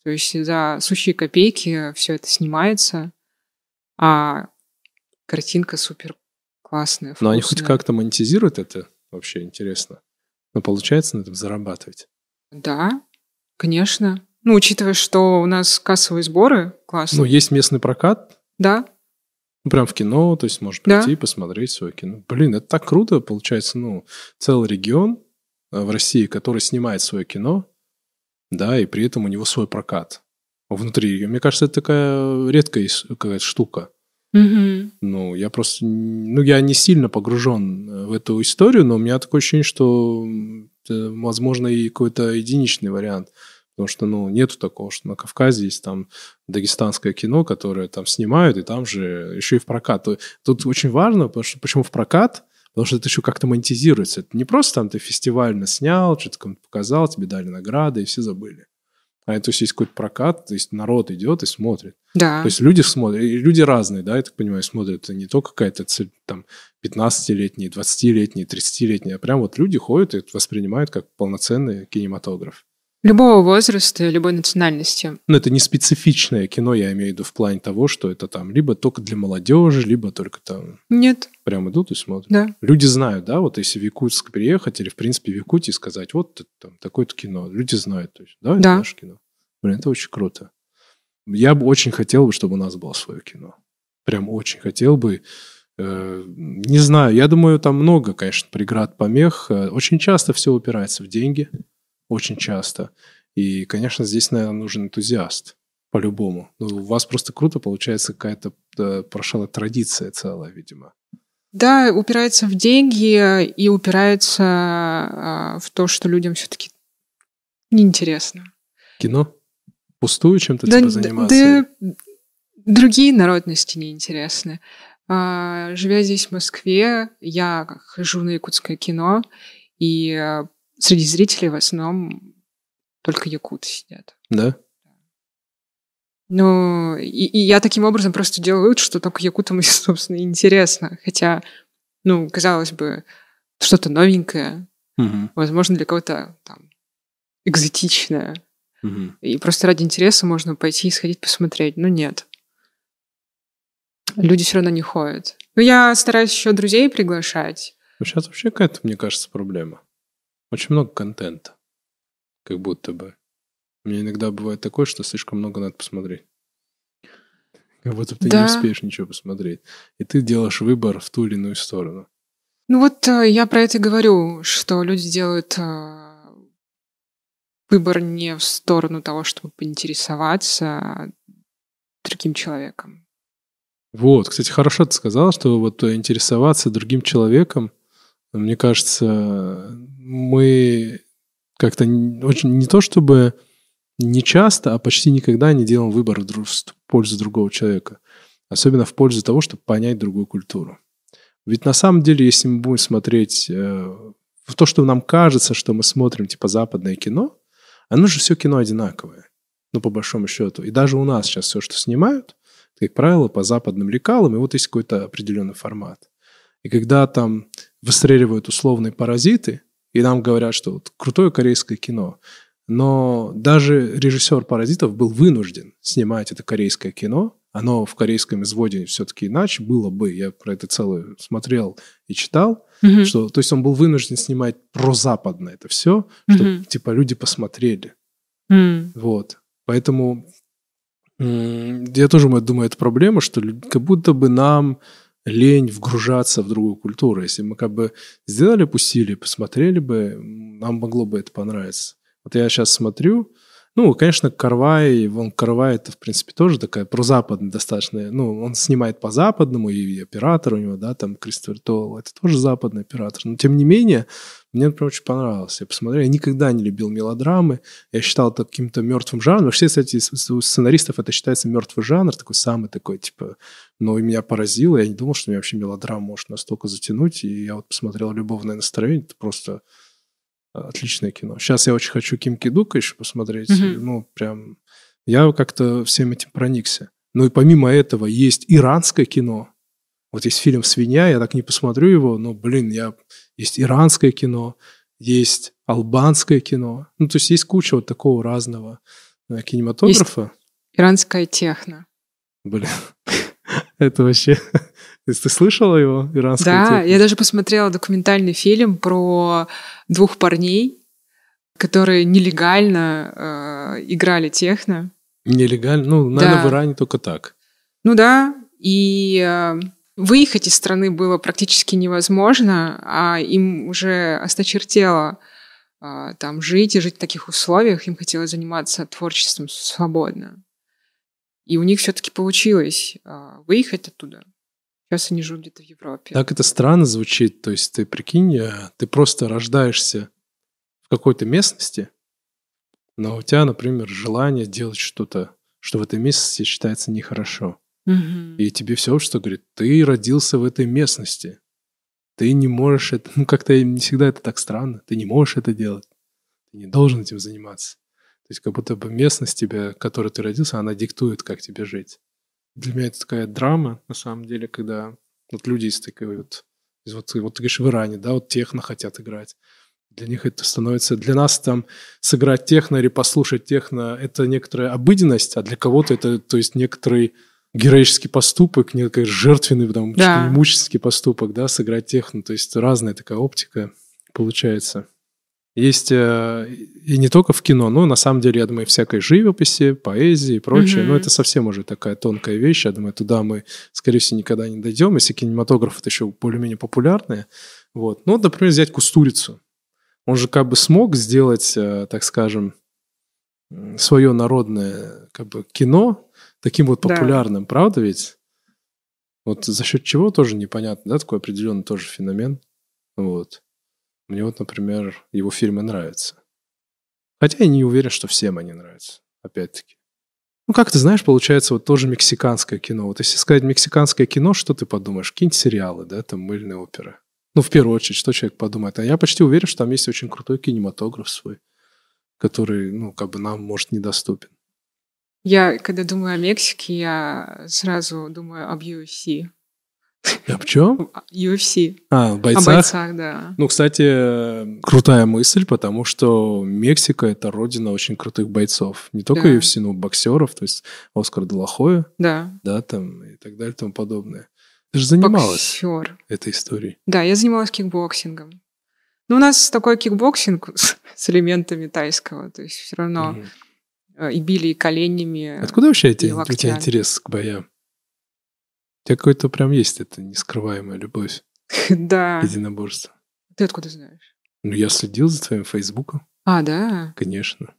То есть за сущие копейки все это снимается, а картинка супер классная. Но они хоть как-то монетизируют это? Вообще интересно. Но получается на этом зарабатывать? Да, Конечно. Ну, учитывая, что у нас кассовые сборы классные. Ну, есть местный прокат. Да. Ну, прям в кино, то есть да. прийти посмотреть свое кино. Блин, это так круто, получается, ну, целый регион э, в России, который снимает свое кино, да, и при этом у него свой прокат внутри. Мне кажется, это такая редкая какая-то штука. Угу. Ну, я просто... Ну, я не сильно погружен э, в эту историю, но у меня такое ощущение, что это, возможно, и какой-то единичный вариант. Потому что, ну, нету такого, что на Кавказе есть там дагестанское кино, которое там снимают, и там же еще и в прокат. Тут очень важно, потому что, почему в прокат, потому что это еще как-то монетизируется. Это не просто там ты фестивально снял, что-то кому-то показал, тебе дали награды, и все забыли. А то есть есть какой-то прокат, то есть народ идет и смотрит. Да. То есть люди смотрят, и люди разные, да, я так понимаю, смотрят. Это не только какая-то цель, там 15-летние, 20-летние, 30-летние, а прям вот люди ходят и воспринимают как полноценный кинематограф. Любого возраста, любой национальности. Но это не специфичное кино, я имею в виду в плане того, что это там либо только для молодежи, либо только там... Нет. Прям идут и смотрят. Да. Люди знают, да, вот если в Якутск приехать или, в принципе, в Якутии сказать, вот там такое-то кино, люди знают, то есть, да, это да. наше кино. Блин, это очень круто. Я бы очень хотел бы, чтобы у нас было свое кино. Прям очень хотел бы. Э, не знаю, я думаю, там много, конечно, преград, помех. Э, очень часто все упирается в деньги очень часто. И, конечно, здесь, наверное, нужен энтузиаст по-любому. Ну, у вас просто круто получается какая-то да, прошла традиция целая, видимо. Да, упирается в деньги и упирается а, в то, что людям все-таки неинтересно. Кино? Пустую чем-то да, типа заниматься? Да, другие народности неинтересны. А, живя здесь, в Москве, я хожу на якутское кино, и а, среди зрителей в основном только якуты сидят. Да? Ну, и, и я таким образом просто делаю вывод, что только якутам, собственно, интересно. Хотя, ну, казалось бы, что-то новенькое, угу. возможно, для кого-то там экзотичное. Угу. И просто ради интереса можно пойти и сходить посмотреть. Но нет. Люди все равно не ходят. Ну, я стараюсь еще друзей приглашать. Сейчас вообще какая-то, мне кажется, проблема. Очень много контента. Как будто бы. У меня иногда бывает такое, что слишком много надо посмотреть. Как будто ты да. не успеешь ничего посмотреть. И ты делаешь выбор в ту или иную сторону. Ну вот э, я про это говорю, что люди делают э, выбор не в сторону того, чтобы поинтересоваться другим человеком. Вот, кстати, хорошо ты сказала, что вот интересоваться другим человеком, мне кажется, мы как-то очень не то чтобы не часто, а почти никогда не делаем выбор в пользу другого человека. Особенно в пользу того, чтобы понять другую культуру. Ведь на самом деле, если мы будем смотреть э, то, что нам кажется, что мы смотрим, типа, западное кино, оно же все кино одинаковое. Ну, по большому счету. И даже у нас сейчас все, что снимают, как правило, по западным лекалам, и вот есть какой-то определенный формат. И когда там выстреливают условные паразиты, и нам говорят, что вот крутое корейское кино, но даже режиссер «Паразитов» был вынужден снимать это корейское кино. Оно в корейском изводе все-таки иначе было бы. Я про это целое смотрел и читал. Mm-hmm. Что, то есть он был вынужден снимать прозападно это все, чтобы mm-hmm. типа люди посмотрели. Mm. Вот. Поэтому я тоже думаю, это проблема, что как будто бы нам лень вгружаться в другую культуру. Если мы как бы сделали бы усилие, посмотрели бы, нам могло бы это понравиться. Вот я сейчас смотрю, ну, конечно, Карвай, вон Карвай, это, в принципе, тоже такая прозападная достаточно. Ну, он снимает по-западному, и оператор у него, да, там, Кристофер Толл, это тоже западный оператор. Но, тем не менее, мне, например, очень понравилось. Я посмотрел, я никогда не любил мелодрамы. Я считал это каким-то мертвым жанром. Вообще, кстати, у сценаристов это считается мертвый жанр, такой самый такой, типа... Но и меня поразило. Я не думал, что меня вообще мелодрама может настолько затянуть. И я вот посмотрел «Любовное настроение». Это просто отличное кино. Сейчас я очень хочу Ким Кидука еще посмотреть. Mm-hmm. Ну, прям... Я как-то всем этим проникся. Ну и помимо этого есть иранское кино. Вот есть фильм «Свинья», я так не посмотрю его, но, блин, я есть иранское кино, есть албанское кино. Ну, то есть есть куча вот такого разного э, кинематографа. Есть иранская техно. Блин, это вообще... Ты слышала его, иранское Да, техно? я даже посмотрела документальный фильм про двух парней, которые нелегально э, играли техно. Нелегально? Ну, наверное, да. в Иране только так. Ну да, и э, Выехать из страны было практически невозможно, а им уже осточертело а, там жить и жить в таких условиях. Им хотелось заниматься творчеством свободно. И у них все-таки получилось а, выехать оттуда. Сейчас они живут где-то в Европе. Так это странно звучит. То есть ты прикинь, э, ты просто рождаешься в какой-то местности, но у тебя, например, желание делать что-то, что в этой местности считается нехорошо. Угу. И тебе все что говорит, ты родился в этой местности. Ты не можешь это... Ну, как-то не всегда это так странно. Ты не можешь это делать. Ты не должен этим заниматься. То есть как будто бы местность тебя, в которой ты родился, она диктует, как тебе жить. Для меня это такая драма, на самом деле, когда вот люди из такой вот... Из вот, вот ты говоришь, в Иране, да, вот техно хотят играть. Для них это становится... Для нас там сыграть техно или послушать техно — это некоторая обыденность, а для кого-то это, то есть, некоторый героический поступок, некий жертвенный, там, да. имущественный поступок, да, сыграть техно. То есть разная такая оптика получается. Есть э, и не только в кино, но на самом деле, я думаю, всякой живописи, поэзии и прочее. Mm-hmm. Но это совсем уже такая тонкая вещь. Я думаю, туда мы, скорее всего, никогда не дойдем, если кинематограф это еще более-менее популярное. Вот. Ну, например, взять Кустурицу. Он же как бы смог сделать, э, так скажем, свое народное как бы кино, таким вот популярным, да. правда ведь? Вот за счет чего тоже непонятно, да, такой определенный тоже феномен. Вот. Мне вот, например, его фильмы нравятся. Хотя я не уверен, что всем они нравятся, опять-таки. Ну, как ты знаешь, получается вот тоже мексиканское кино. Вот если сказать мексиканское кино, что ты подумаешь? Какие-нибудь сериалы, да, там мыльные оперы. Ну, в первую очередь, что человек подумает? А я почти уверен, что там есть очень крутой кинематограф свой, который, ну, как бы нам, может, недоступен. Я, когда думаю о Мексике, я сразу думаю об UFC. Об чем? UFC. А, в бойцах? О бойцах, да. Ну, кстати, крутая мысль, потому что Мексика — это родина очень крутых бойцов. Не только да. UFC, но и боксеров, то есть Оскар Де Ла Хойя. Да. Да, там и так далее и тому подобное. Ты же занималась Боксер. этой историей. Да, я занималась кикбоксингом. Ну, у нас такой кикбоксинг с элементами тайского, то есть все равно... Угу и били и коленями. Откуда вообще эти, у тебя интерес к боям? Тебя какой-то прям есть эта нескрываемая любовь да. к единоборству. Ты откуда знаешь? Ну, я следил за твоим фейсбуком. А, да? Конечно.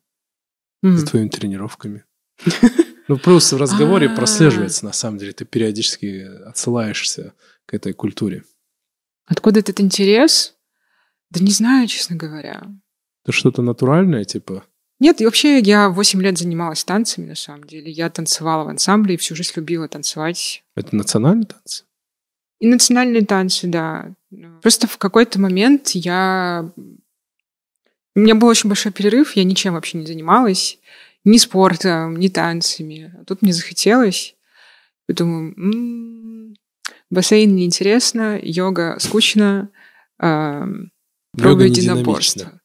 За твоими тренировками. Ну, просто в разговоре а. прослеживается, на самом деле. Ты периодически отсылаешься к этой культуре. Откуда этот интерес? Да не знаю, честно говоря. Это что-то натуральное, типа? Нет, и вообще я 8 лет занималась танцами, на самом деле. Я танцевала в ансамбле и всю жизнь любила танцевать. Это национальные танцы? И национальные танцы, да. Просто в какой-то момент я... У меня был очень большой перерыв, я ничем вообще не занималась. Ни спортом, ни танцами. А тут мне захотелось. Я думаю, м-м, бассейн неинтересно, йога скучно, э, пробую единоборство.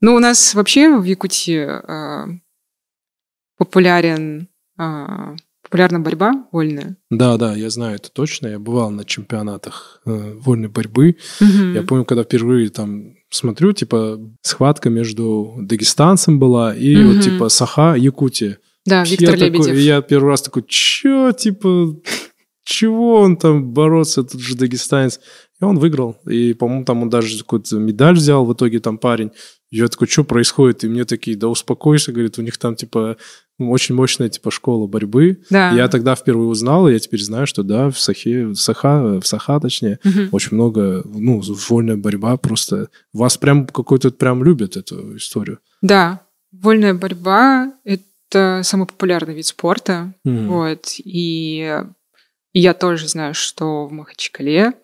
Ну, у нас вообще в Якутии э, популярен э, популярна борьба вольная. Да, да, я знаю это точно. Я бывал на чемпионатах э, вольной борьбы. Угу. Я помню, когда впервые там смотрю, типа схватка между дагестанцем была и угу. вот типа Саха, Якутия. Да, Виктор я Лебедев. Такой, я первый раз такой, чё, типа, чего он там бороться, тут же дагестанец. И он выиграл. И, по-моему, там он даже какую-то медаль взял в итоге там парень. Я такой, что происходит? И мне такие, да успокойся, говорит, у них там, типа, очень мощная, типа, школа борьбы. Да. Я тогда впервые узнал, и я теперь знаю, что, да, в Сахе, в Саха, в Саха, точнее, угу. очень много, ну, вольная борьба просто. Вас прям какой-то прям любят эту историю. Да, вольная борьба — это самый популярный вид спорта. Угу. Вот, и, и я тоже знаю, что в Махачкале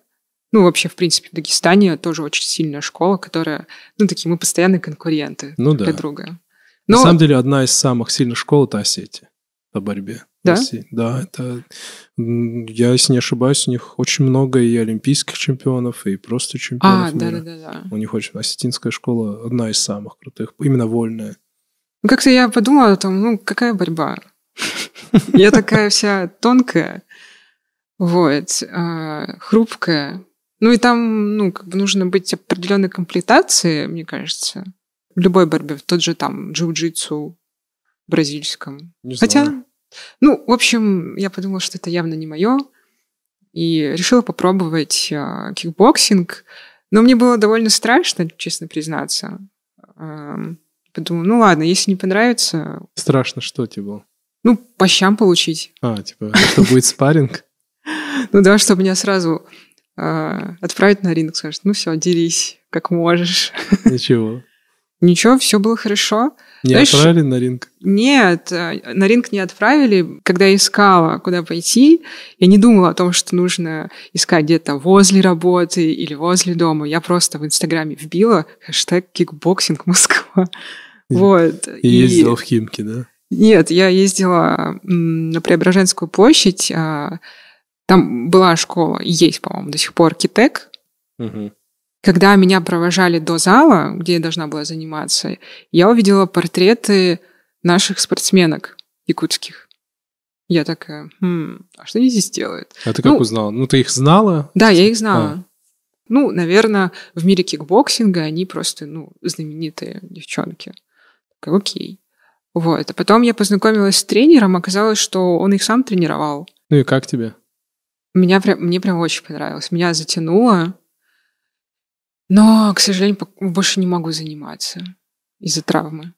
ну, вообще, в принципе, в Дагестане тоже очень сильная школа, которая, ну, такие мы постоянные конкуренты ну, друг да. для друга. Но... На самом деле, одна из самых сильных школ – это Осетия по борьбе. Да? Да, это, я, если не ошибаюсь, у них очень много и олимпийских чемпионов, и просто чемпионов а, мира. Да, да, да, У них очень осетинская школа одна из самых крутых, именно вольная. Ну, как-то я подумала о том, ну, какая борьба? Я такая вся тонкая, вот, а, хрупкая, ну и там, ну, как бы нужно быть определенной комплектации, мне кажется. В любой борьбе, в тот же там джиу-джитсу бразильском. Не Хотя, знаю. ну, в общем, я подумала, что это явно не мое. И решила попробовать э, кикбоксинг. Но мне было довольно страшно, честно признаться. Э, подумала, ну ладно, если не понравится... Страшно что тебе было? Ну, по щам получить. А, типа, что будет спарринг? Ну да, чтобы меня сразу отправить на ринг, скажет, ну все, дерись, как можешь. Ничего. Ничего, все было хорошо. Не Знаешь, отправили на ринг? Нет, э, на ринг не отправили. Когда я искала, куда пойти, я не думала о том, что нужно искать где-то возле работы или возле дома. Я просто в Инстаграме вбила хэштег кикбоксинг Москва. Вот. И, и ездила в Химки, да? Нет, я ездила на Преображенскую площадь, а, там была школа, есть, по-моему, до сих пор Китек. Угу. Когда меня провожали до зала, где я должна была заниматься, я увидела портреты наших спортсменок якутских. Я такая, хм, а что они здесь делают? А ты как ну, узнала? Ну, ты их знала? Да, я их знала. А. Ну, наверное, в мире кикбоксинга они просто, ну, знаменитые девчонки. Так, окей. Вот. А потом я познакомилась с тренером, оказалось, что он их сам тренировал. Ну и как тебе? Меня прям, мне прям очень понравилось. Меня затянуло. Но, к сожалению, больше не могу заниматься из-за травмы.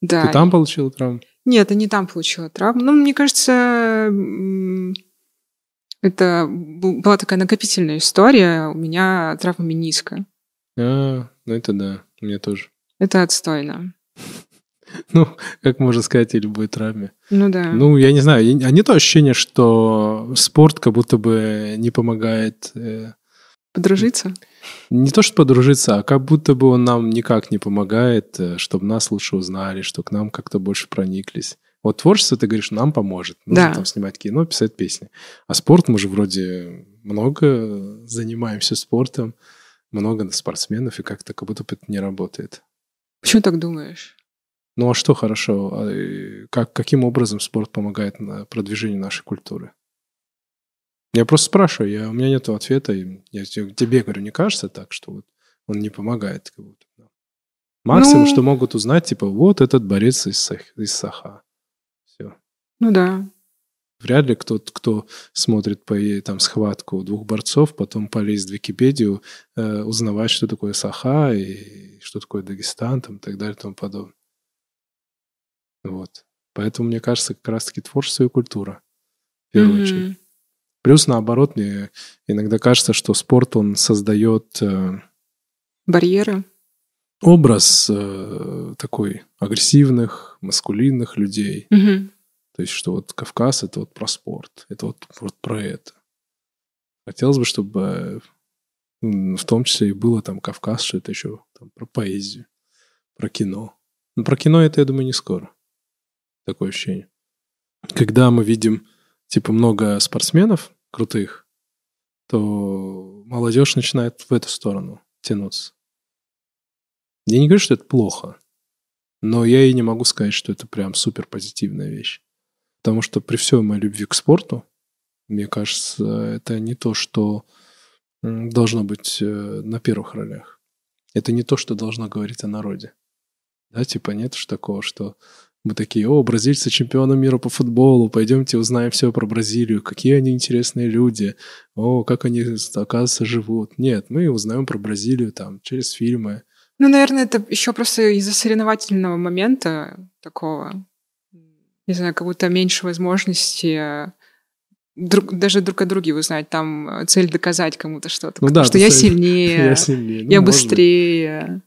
Да. Ты там получила травму? Нет, я не там получила травму. Ну, мне кажется, это была такая накопительная история. У меня травма мениска. А, ну это да, у меня тоже. Это отстойно. Ну, как можно сказать о любой травме. Ну да. Ну, я не знаю, а не то ощущение, что спорт как будто бы не помогает... Э, подружиться? Не то, что подружиться, а как будто бы он нам никак не помогает, э, чтобы нас лучше узнали, чтобы к нам как-то больше прониклись. Вот творчество, ты говоришь, нам поможет. Нужно да. там снимать кино, писать песни. А спорт, мы же вроде много занимаемся спортом, много спортсменов, и как-то как будто бы это не работает. Почему так думаешь? Ну а что хорошо? А, как, каким образом спорт помогает на продвижению нашей культуры? Я просто спрашиваю, я, у меня нет ответа. Я тебе говорю, не кажется так, что вот он не помогает? Как будто. Максимум, ну, что могут узнать, типа, вот этот борец из, из Саха. Все. Ну да. Вряд ли кто-то, кто смотрит по там схватку двух борцов, потом полезет в Википедию э, узнавать, что такое Саха и что такое Дагестан там, и так далее и тому подобное. Вот. Поэтому, мне кажется, как раз-таки творчество и культура. В первую mm-hmm. очередь. Плюс, наоборот, мне иногда кажется, что спорт, он создает... Э, Барьеры. Образ э, такой агрессивных, маскулинных людей. Mm-hmm. То есть, что вот Кавказ — это вот про спорт, это вот, вот про это. Хотелось бы, чтобы В том числе и было там Кавказ, что это еще там, про поэзию, про кино. Но про кино это, я думаю, не скоро. Такое ощущение. Когда мы видим, типа, много спортсменов крутых, то молодежь начинает в эту сторону тянуться. Я не говорю, что это плохо, но я и не могу сказать, что это прям супер позитивная вещь. Потому что при всей моей любви к спорту, мне кажется, это не то, что должно быть э, на первых ролях. Это не то, что должно говорить о народе. Да, типа нет уж такого, что мы такие, о, бразильцы чемпионы мира по футболу, пойдемте узнаем все про Бразилию, какие они интересные люди, о, как они, оказывается, живут. Нет, мы узнаем про Бразилию там через фильмы. Ну, наверное, это еще просто из-за соревновательного момента такого, не знаю, как будто меньше возможности друг, даже друг о друге узнать, там цель доказать кому-то что-то. Ну да, что я сильнее, я, сильнее. Ну, я быстрее.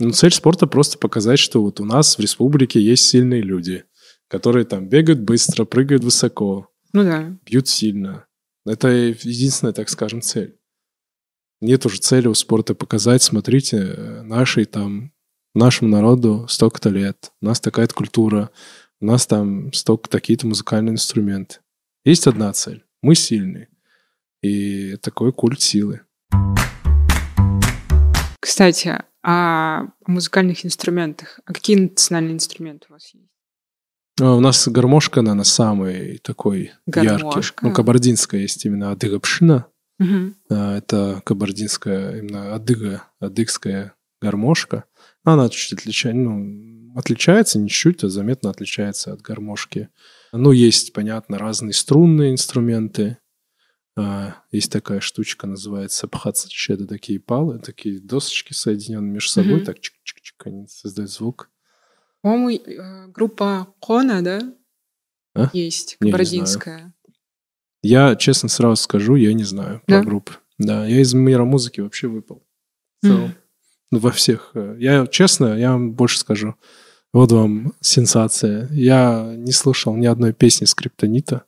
Ну, цель спорта просто показать, что вот у нас в республике есть сильные люди, которые там бегают быстро, прыгают высоко, ну да. бьют сильно. Это единственная, так скажем, цель. Нет уже цели у спорта показать, смотрите, нашей там, нашему народу столько-то лет, у нас такая-то культура, у нас там столько такие-то музыкальные инструменты. Есть одна цель. Мы сильные. И такой культ силы. Кстати, о музыкальных инструментах. А какие национальные инструменты у вас есть? А, у нас гармошка, наверное, самый такой гармошка. яркий. Ну, кабардинская есть именно адыга-пшина. Угу. Это кабардинская, именно адыга, адыгская гармошка. Она чуть отличается, ну, отличается, не чуть, а заметно отличается от гармошки. Ну, есть, понятно, разные струнные инструменты. А, есть такая штучка, называется пхацачи. Это такие палы, такие досочки соединенные между собой. Mm-hmm. Так чик-чик-чик, они создают звук. По-моему, э, группа Кона, да? А? Есть, кабардинская. Я, честно сразу скажу, я не знаю про да? группы. Да, я из мира музыки вообще выпал. So, mm. Ну, во всех. Э, я, честно, я вам больше скажу. Вот вам сенсация. Я не слышал ни одной песни Скриптонита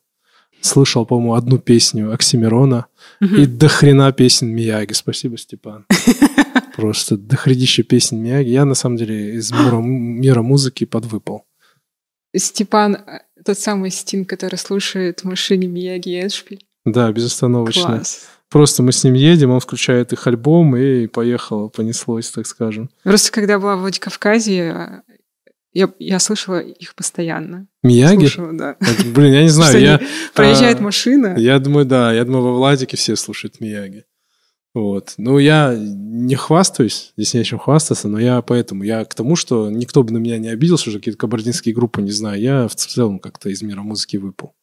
слышал, по-моему, одну песню Оксимирона угу. и до хрена песен Мияги. Спасибо, Степан. Просто до хренища песен Мияги. Я, на самом деле, из мира, мира музыки подвыпал. Степан, э, тот самый Стин, который слушает в машине Мияги и Эшпиль. Да, безостановочно. Класс. Просто мы с ним едем, он включает их альбом, и поехало, понеслось, так скажем. Просто когда была в Владикавказе, я, я слышала их постоянно. Мияги? Слушала, да. Это, блин, я не знаю. я, проезжает а, машина. Я думаю, да. Я думаю, во Владике все слушают Мияги. Вот. Ну, я не хвастаюсь, здесь нечем хвастаться, но я поэтому, я к тому, что никто бы на меня не обиделся, что какие-то кабардинские группы, не знаю, я в целом как-то из мира музыки выпал.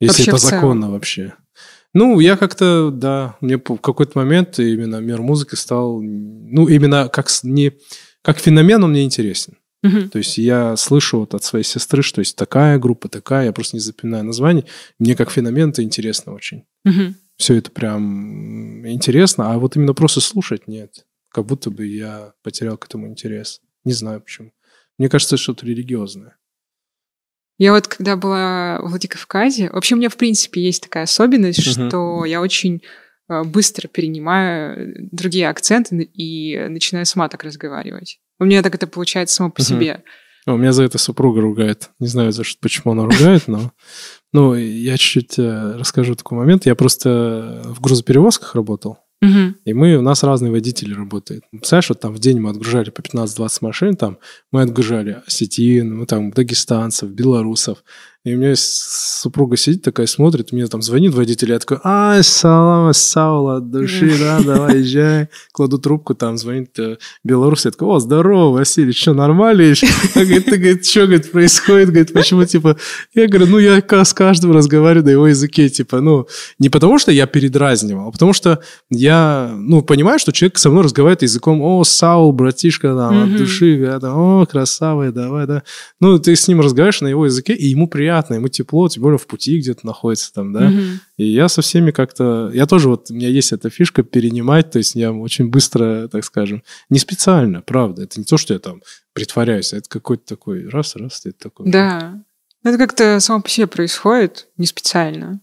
Если вообще это законно вообще. Ну, я как-то, да, мне в какой-то момент именно мир музыки стал, ну, именно как не как феномен он мне интересен. Угу. То есть я слышу вот от своей сестры, что есть такая группа, такая, я просто не запоминаю названий. Мне как феномен это интересно очень. Угу. Все это прям интересно, а вот именно просто слушать нет. Как будто бы я потерял к этому интерес. Не знаю почему. Мне кажется, это что-то религиозное. Я вот когда была в Владикавказе, вообще у меня в принципе есть такая особенность, uh что я очень э, быстро перенимаю другие акценты и начинаю сама так разговаривать. У меня так это получается само по себе. А у меня за это супруга ругает. Не знаю, за что, почему она ругает, но... Ну, я чуть-чуть э, расскажу такой момент. Я просто в грузоперевозках работал. Угу. И мы, у нас разные водители работают. Представляешь, вот там в день мы отгружали по 15-20 машин, там мы отгружали осетин, мы там дагестанцев, белорусов. И у меня супруга сидит такая, смотрит, мне там звонит водитель, я такой, а, салам, саула, от души, да, давай, езжай. Кладу трубку, там звонит э, белорус, я такой, о, здорово, Василий, что, нормально еще? Говорит, ты, говорит, что, говорит, происходит? Говорит, почему, типа, я говорю, ну, я с каждым разговариваю на его языке, типа, ну, не потому что я передразнивал, а потому что я, ну, понимаю, что человек со мной разговаривает языком, о, Саул, братишка, там, от души, о, красавый, давай, да. Ну, ты с ним разговариваешь на его языке, и ему приятно приятно, ему тепло, тем более в пути где-то находится там, да. Угу. И я со всеми как-то... Я тоже вот... У меня есть эта фишка перенимать, то есть я очень быстро, так скажем, не специально, правда. Это не то, что я там притворяюсь, а это какой-то такой раз-раз, это такой... Да. Это как-то само по себе происходит, не специально.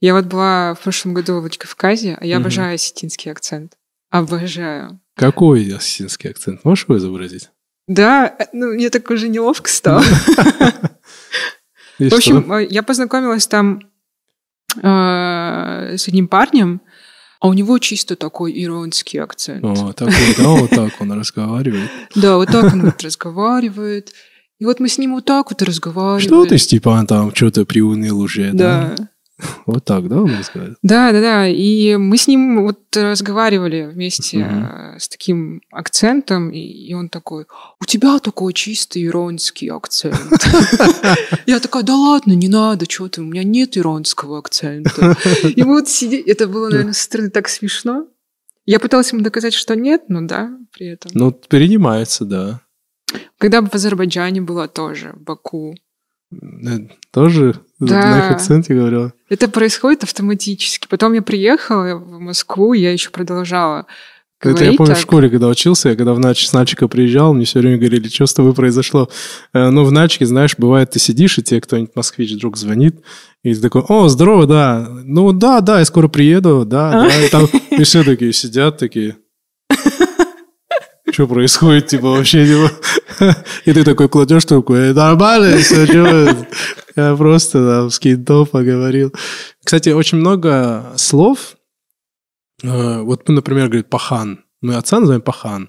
Я вот была в прошлом году в Владикавказе, а я угу. обожаю осетинский акцент. Обожаю. Какой осетинский акцент? Можешь его изобразить? Да, э, ну, мне так уже неловко стало. И В общем, что? э, я познакомилась там э, с одним парнем, а у него чисто такой иронский акцент. О, такой, да, вот так он разговаривает. Да, вот так он вот разговаривает. И вот мы с ним вот так вот разговариваем. Что ты, Степан, там что-то приуныл уже, да? Да. Вот так, да, он разговаривает? Да, да, да. И мы с ним вот разговаривали вместе э, с таким акцентом, и, он такой, у тебя такой чисто иронский акцент. Я такая, да ладно, не надо, что ты, у меня нет иронского акцента. И вот сидели, это было, наверное, со стороны так смешно. Я пыталась ему доказать, что нет, но да, при этом. Ну, перенимается, да. Когда в Азербайджане была тоже, в Баку. Э, Тоже Да. на акценте говорила. Это происходит автоматически. Потом я приехала в Москву, я еще продолжала Это я говорить помню в так. школе, когда учился, я когда в Нач, с Начика приезжал, мне все время говорили, что с тобой произошло. Э, Ну, в Начике, знаешь, бывает, ты сидишь, и тебе кто-нибудь москвич вдруг звонит, и ты такой, о, здорово, да. Ну, да, да, я скоро приеду, да, А? да. И, там, и все такие сидят, такие, что происходит, типа, вообще, типа. И ты такой кладешь трубку, «Э, нормально, все, Я просто там с кентом поговорил. Кстати, очень много слов, Э, Вот мы, например, говорит пахан. Мы отца называем пахан.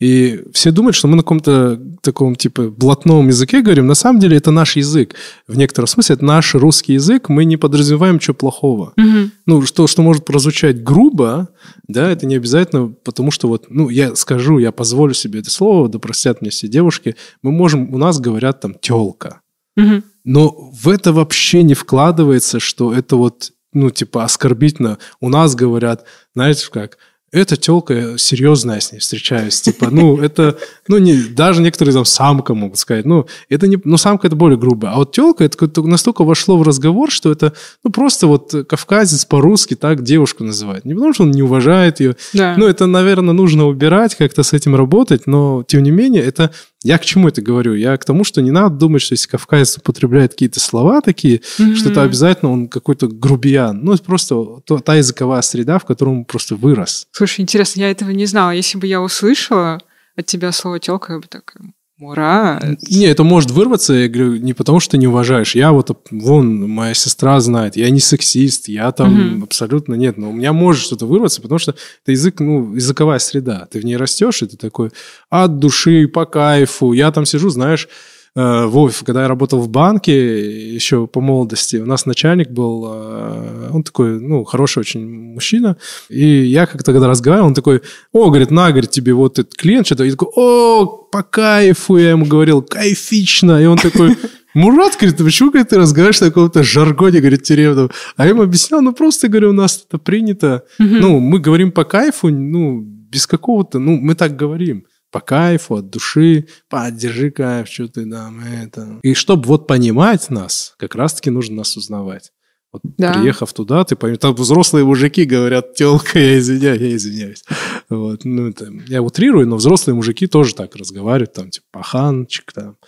И все думают, что мы на каком-то таком, типа, блатном языке говорим. На самом деле это наш язык. В некотором смысле это наш русский язык. Мы не подразумеваем ничего плохого. Мгм. Ну, что, что может прозвучать грубо, да, это не обязательно, потому что вот, ну, я скажу, я позволю себе это слово, да простят мне все девушки, мы можем, у нас говорят там «тёлка». Мгм. Но в это вообще не вкладывается, что это вот, ну, типа, оскорбительно. У нас говорят, знаете как, эта телка серьезная, я с ней встречаюсь. Типа, ну, это, ну, не, даже некоторые там самка могут сказать. Ну, это не, ну, самка это более грубо. А вот телка, это настолько вошло в разговор, что это, ну, просто вот кавказец по-русски так девушку называет. Не потому, что он не уважает ее. Да. Ну, это, наверное, нужно убирать, как-то с этим работать, но, тем не менее, это... Я к чему это говорю? Я к тому, что не надо думать, что если кавказец употребляет какие-то слова такие, Мгм. что это обязательно он какой-то грубиян. Ну, это просто то- та языковая среда, в которой он просто вырос. Слушай, интересно, я этого не знала. Если бы я услышала от тебя слово телка, я бы такая, Мурат. Не, это может вырваться, я говорю, не потому, что ты не уважаешь. Я вот, вон, моя сестра знает, я не сексист, я там Мгм. абсолютно нет. Но у меня может что-то вырваться, потому что это язык, ну, языковая среда. Ты в ней растешь, и ты такой от души, по кайфу. Я там сижу, знаешь, Вов, когда я работал в банке еще по молодости, у нас начальник был, э, он такой, ну, хороший очень мужчина, и я как-то когда разговаривал, он такой, о, говорит, на, говорит, тебе вот этот клиент что-то, и такой, о, по кайфу, я ему говорил, кайфично, и он такой, Мурат, говорит, «А почему говорит, ты разговариваешь на каком-то жаргоне, говорит, тюремном? А я ему объяснял, ну, просто, говорю, у нас это принято. Ну, мы говорим по кайфу, ну, без какого-то, ну, мы так говорим. По кайфу, от души, поддержи кайф, что ты там, это. И чтобы вот понимать нас, как раз-таки нужно нас узнавать. Вот Да. приехав туда, ты поймешь, там взрослые мужики говорят, телка, я извиняюсь, я извиняюсь. Вот, ну, это, я утрирую, но взрослые мужики тоже так разговаривают, там, типа, паханчик, там.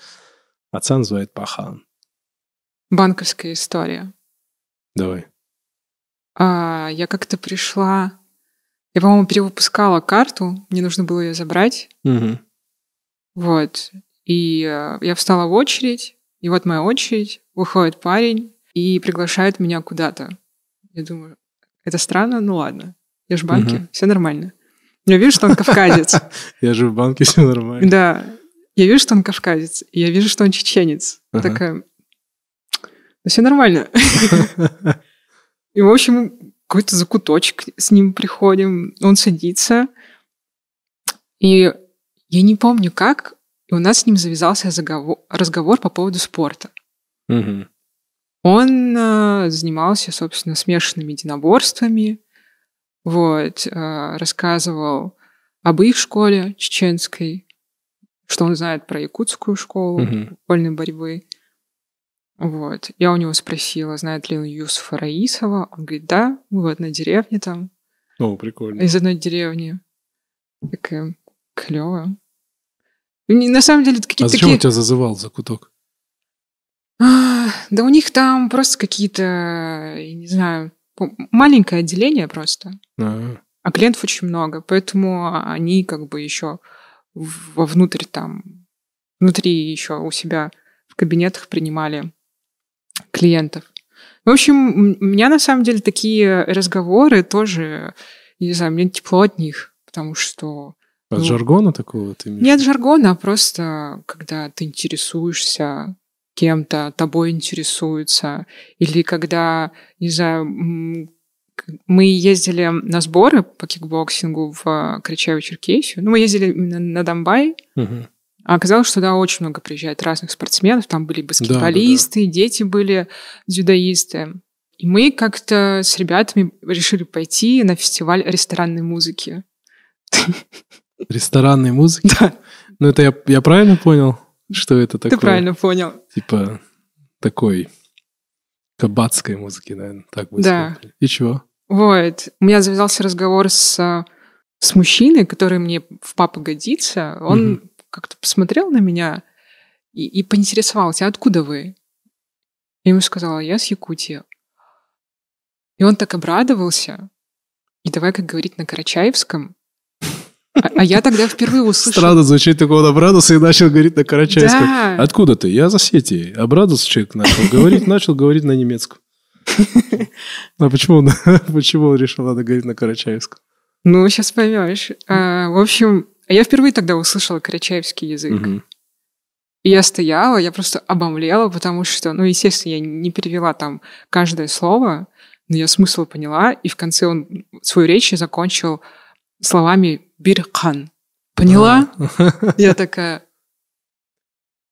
Отца называет пахан. Банковская история. Давай. А, я как-то пришла... Я, по-моему, перевыпускала карту, мне нужно было ее забрать. Мгм. Вот. И э, я встала в очередь, и вот моя очередь, выходит парень и приглашает меня куда-то. Я думаю, это странно, ну ладно. Я же в банке, Мгм. все нормально. Я вижу, что он кавказец. Я же в банке, все нормально. Да. Я вижу, что он кавказец, и я вижу, что он чеченец. Ага. Такая, да все нормально. И, в общем, какой-то закуточек с ним приходим, он садится, и я не помню как, и у нас с ним завязался заговор- разговор по поводу спорта. Мгм. Он э, занимался, собственно, смешанными единоборствами, вот, э, рассказывал об их школе чеченской, что он знает про якутскую школу Мгм. вольной борьбы. Вот. Я у него спросила, знает ли он Юсуфа Раисова. Он говорит, да, мы в одной деревне там, О, прикольно. из одной деревни. Такая клево. На самом деле, это А какие-то зачем такие... он тебя зазывал за куток? А, Да у них там просто какие-то, я не знаю, маленькое отделение просто. А, А клиентов очень много, поэтому они как бы еще вовнутрь там, внутри еще у себя в кабинетах принимали клиентов. В общем, у меня на самом деле такие разговоры тоже, не знаю, мне тепло от них, потому что... От ну, жаргона такого ты имеешь? Нет жаргона, а просто когда ты интересуешься кем-то, тобой интересуются, или когда, не знаю, мы ездили на сборы по кикбоксингу в Карачаево-Черкесию. Ну, мы ездили именно на Домбай. Угу. А оказалось, что туда очень много приезжает разных спортсменов. Там были баскетболисты, да, да, да. дети были дзюдоисты. И мы как-то с ребятами решили пойти на фестиваль ресторанной музыки. Ресторанной музыки? Да. Ну, это я, я правильно понял, что это такое? Ты правильно понял. Типа такой кабацкой музыки, наверное, так будет. Да. Сказать. И чего? Вот. У меня завязался разговор с, с мужчиной, который мне в папа годится. Он угу как-то посмотрел на меня и, и поинтересовался, откуда вы? Я ему сказала, я с Якутии. И он так обрадовался. И давай, как говорить на Карачаевском. А, а я тогда впервые услышала... Странно звучит, такой он обрадовался и начал говорить на Карачаевском. Да. Откуда ты? Я за Осетии. Обрадовался человек, начал говорить, начал говорить на немецком. А почему он, почему он решил, надо говорить на Карачаевском? Ну, сейчас поймешь. А, в общем, а я впервые тогда услышала карачаевский язык. Угу. И я стояла, я просто обомлела, потому что, ну, естественно, я не перевела там каждое слово, но я смысл поняла, и в конце он свою речь закончил словами «бирхан». Поняла? А. Я такая,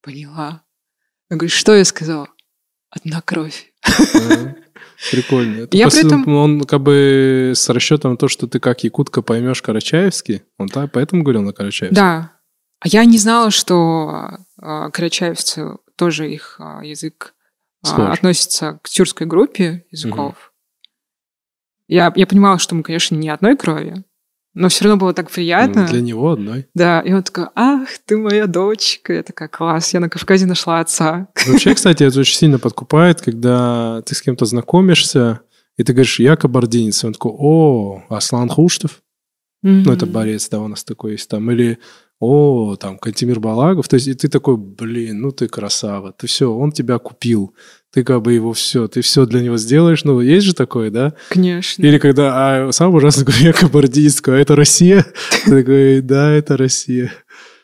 поняла. Я говорю, что я сказала? Одна кровь. Прикольно. Это я при этом... Он как бы с расчетом на то, что ты как якутка поймешь карачаевский, он так, поэтому говорил на карачаевском. Да. А я не знала, что а, карачаевцы тоже их а, язык а, относится к тюркской группе языков. Угу. Я, я понимала, что мы, конечно, не одной крови, но все равно было так приятно. Для него одной. Да, и он такой, ах, ты моя дочка. Я такая, класс, я на Кавказе нашла отца. Вообще, кстати, это очень сильно подкупает, когда ты с кем-то знакомишься, и ты говоришь, я кабардинец. И он такой, о, Аслан Хуштов. Mm-hmm. Ну, это борец, да, у нас такой есть там. Или, о, там, Кантимир Балагов. То есть, и ты такой, блин, ну ты красава. Ты все, он тебя купил ты как бы его все, ты все для него сделаешь. Ну, есть же такое, да? Конечно. Или когда, а сам ужасно говорю, я кабардийская, а это Россия? Ты такой, да, это Россия.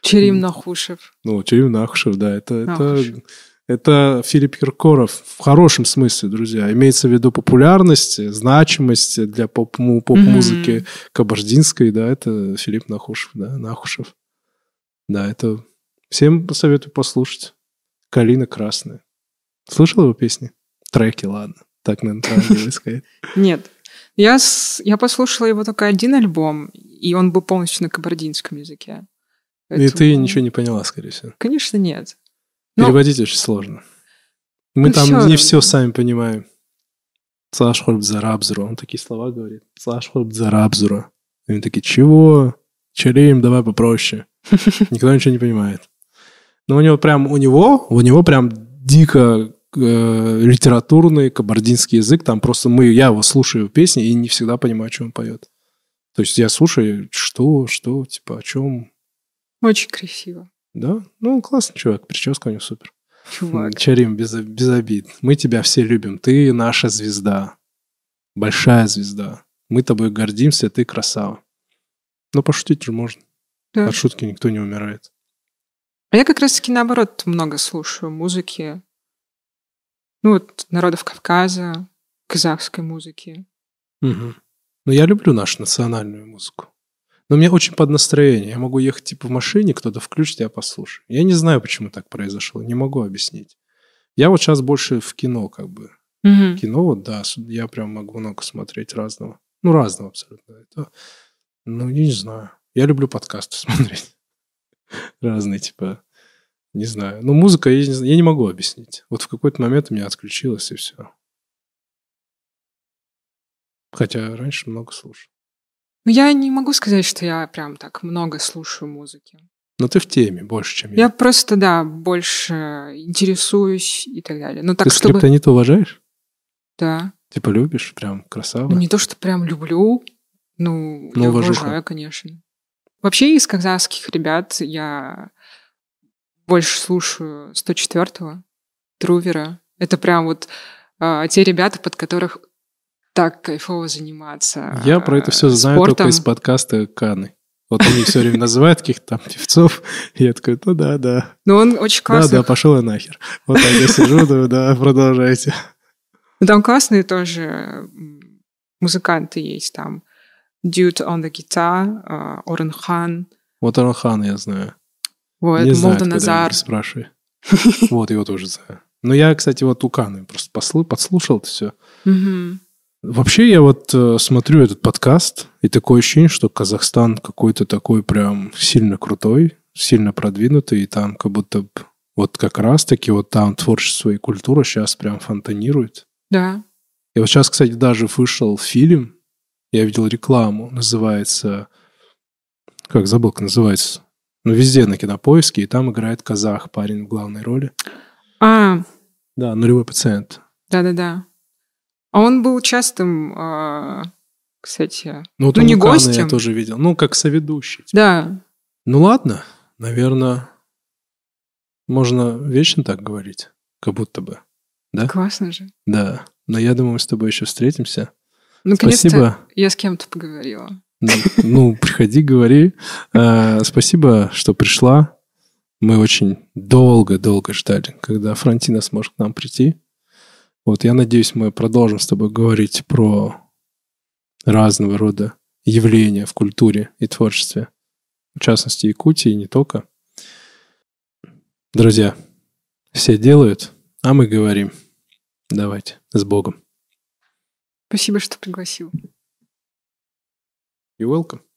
Черим Нахушев. Ну, Черим Нахушев, да, это, это, это Филипп Киркоров в хорошем смысле, друзья. Имеется в виду популярность, значимость для поп- поп-музыки mm-hmm. кабардинской, да, это Филипп Нахушев, да, Нахушев. Да, это всем посоветую послушать. «Калина красная». Слышал его песни? Треки, ладно. Так, наверное, правильно сказать. Нет. Я, я послушала его только один альбом, и он был полностью на кабардинском языке. Поэтому... И ты ничего не поняла, скорее всего. Конечно, нет. Но... Переводить очень сложно. Мы ну, там все... не все сами понимаем. Цашхольб зарабзру. Он такие слова говорит. Цашхольб зарабзру. И они такие, чего? Черим, давай попроще. Никто ничего не понимает. Но у него прям, у него, у него прям дико э, литературный кабардинский язык. Там просто мы, я его слушаю песни и не всегда понимаю, что он поет. То есть я слушаю, что, что, типа, о чем. Очень красиво. Да? Ну, классный чувак, прическа у него супер. Чувак. Чарим, без, без обид. Мы тебя все любим. Ты наша звезда. Большая звезда. Мы тобой гордимся, ты красава. Но пошутить же можно. Да. От шутки никто не умирает. А я как раз-таки наоборот много слушаю музыки. Ну вот народов Кавказа, казахской музыки. Угу. Ну я люблю нашу национальную музыку. Но мне очень под настроение. Я могу ехать типа в машине, кто-то включит, я послушаю. Я не знаю, почему так произошло. Не могу объяснить. Я вот сейчас больше в кино как бы. Угу. Кино, вот да, я прям могу много смотреть разного. Ну, разного абсолютно. Это, ну, не знаю. Я люблю подкасты смотреть разные, типа, не знаю. Ну, музыка, я не, я не могу объяснить. Вот в какой-то момент у меня отключилось, и все. Хотя раньше много слушал. Ну, я не могу сказать, что я прям так много слушаю музыки. Но ты в теме больше, чем я. Я просто, да, больше интересуюсь и так далее. Но так, ты чтобы... скриптонит уважаешь? Да. Типа любишь? Прям красава? Ну, не то, что прям люблю, Ну, Ну, я уважаю, конечно. Вообще из казахских ребят я больше слушаю 104-го, Трувера. Это прям вот а, те ребята, под которых так кайфово заниматься. Я про это все а, знаю спортом. только из подкаста Каны. Вот они все время называют каких-то там певцов, и я такой, ну да, да, Но он очень да, классный. да, пошел я нахер. Вот так я сижу, думаю, да, продолжайте. Ну, Там классные тоже музыканты есть. Там Dude on the Guitar, а, Орен Хан, Вот Арахан я знаю. вот, Не Молда Назар. спрашивай. Вот, его тоже знаю. Но я, кстати, вот у Каны просто послу- подслушал это все. Мгм. Вообще, я вот э, смотрю этот подкаст, и такое ощущение, что Казахстан какой-то такой прям сильно крутой, сильно продвинутый, и там как будто вот как раз-таки вот там творчество и культура сейчас прям фонтанирует. Да. И вот сейчас, кстати, даже вышел фильм, я видел рекламу, называется... Как забыл, как называется? Ну, везде на кинопоиске, и там играет казах, парень в главной роли. А, Да, нулевой пациент. да-да-да. А он был частым, а, кстати. Ну, вот Ну, не гостем. я тоже видел. Ну, как соведущий. Да. Ну, ладно, наверное, можно вечно так говорить, как будто бы. Да? Классно же. Да. Но я думаю, мы с тобой еще встретимся. Наконец-то Спасибо. я с кем-то поговорила. Ну, Ну, приходи, говори. Э, Спасибо, что пришла. Мы очень долго-долго ждали, когда Франтина сможет к нам прийти. Вот я надеюсь, мы продолжим с тобой говорить про разного рода явления в культуре и творчестве. В частности, Якутии и не только. Друзья, все делают, а мы говорим. Давайте, с Богом. Спасибо, что пригласил. You welcome.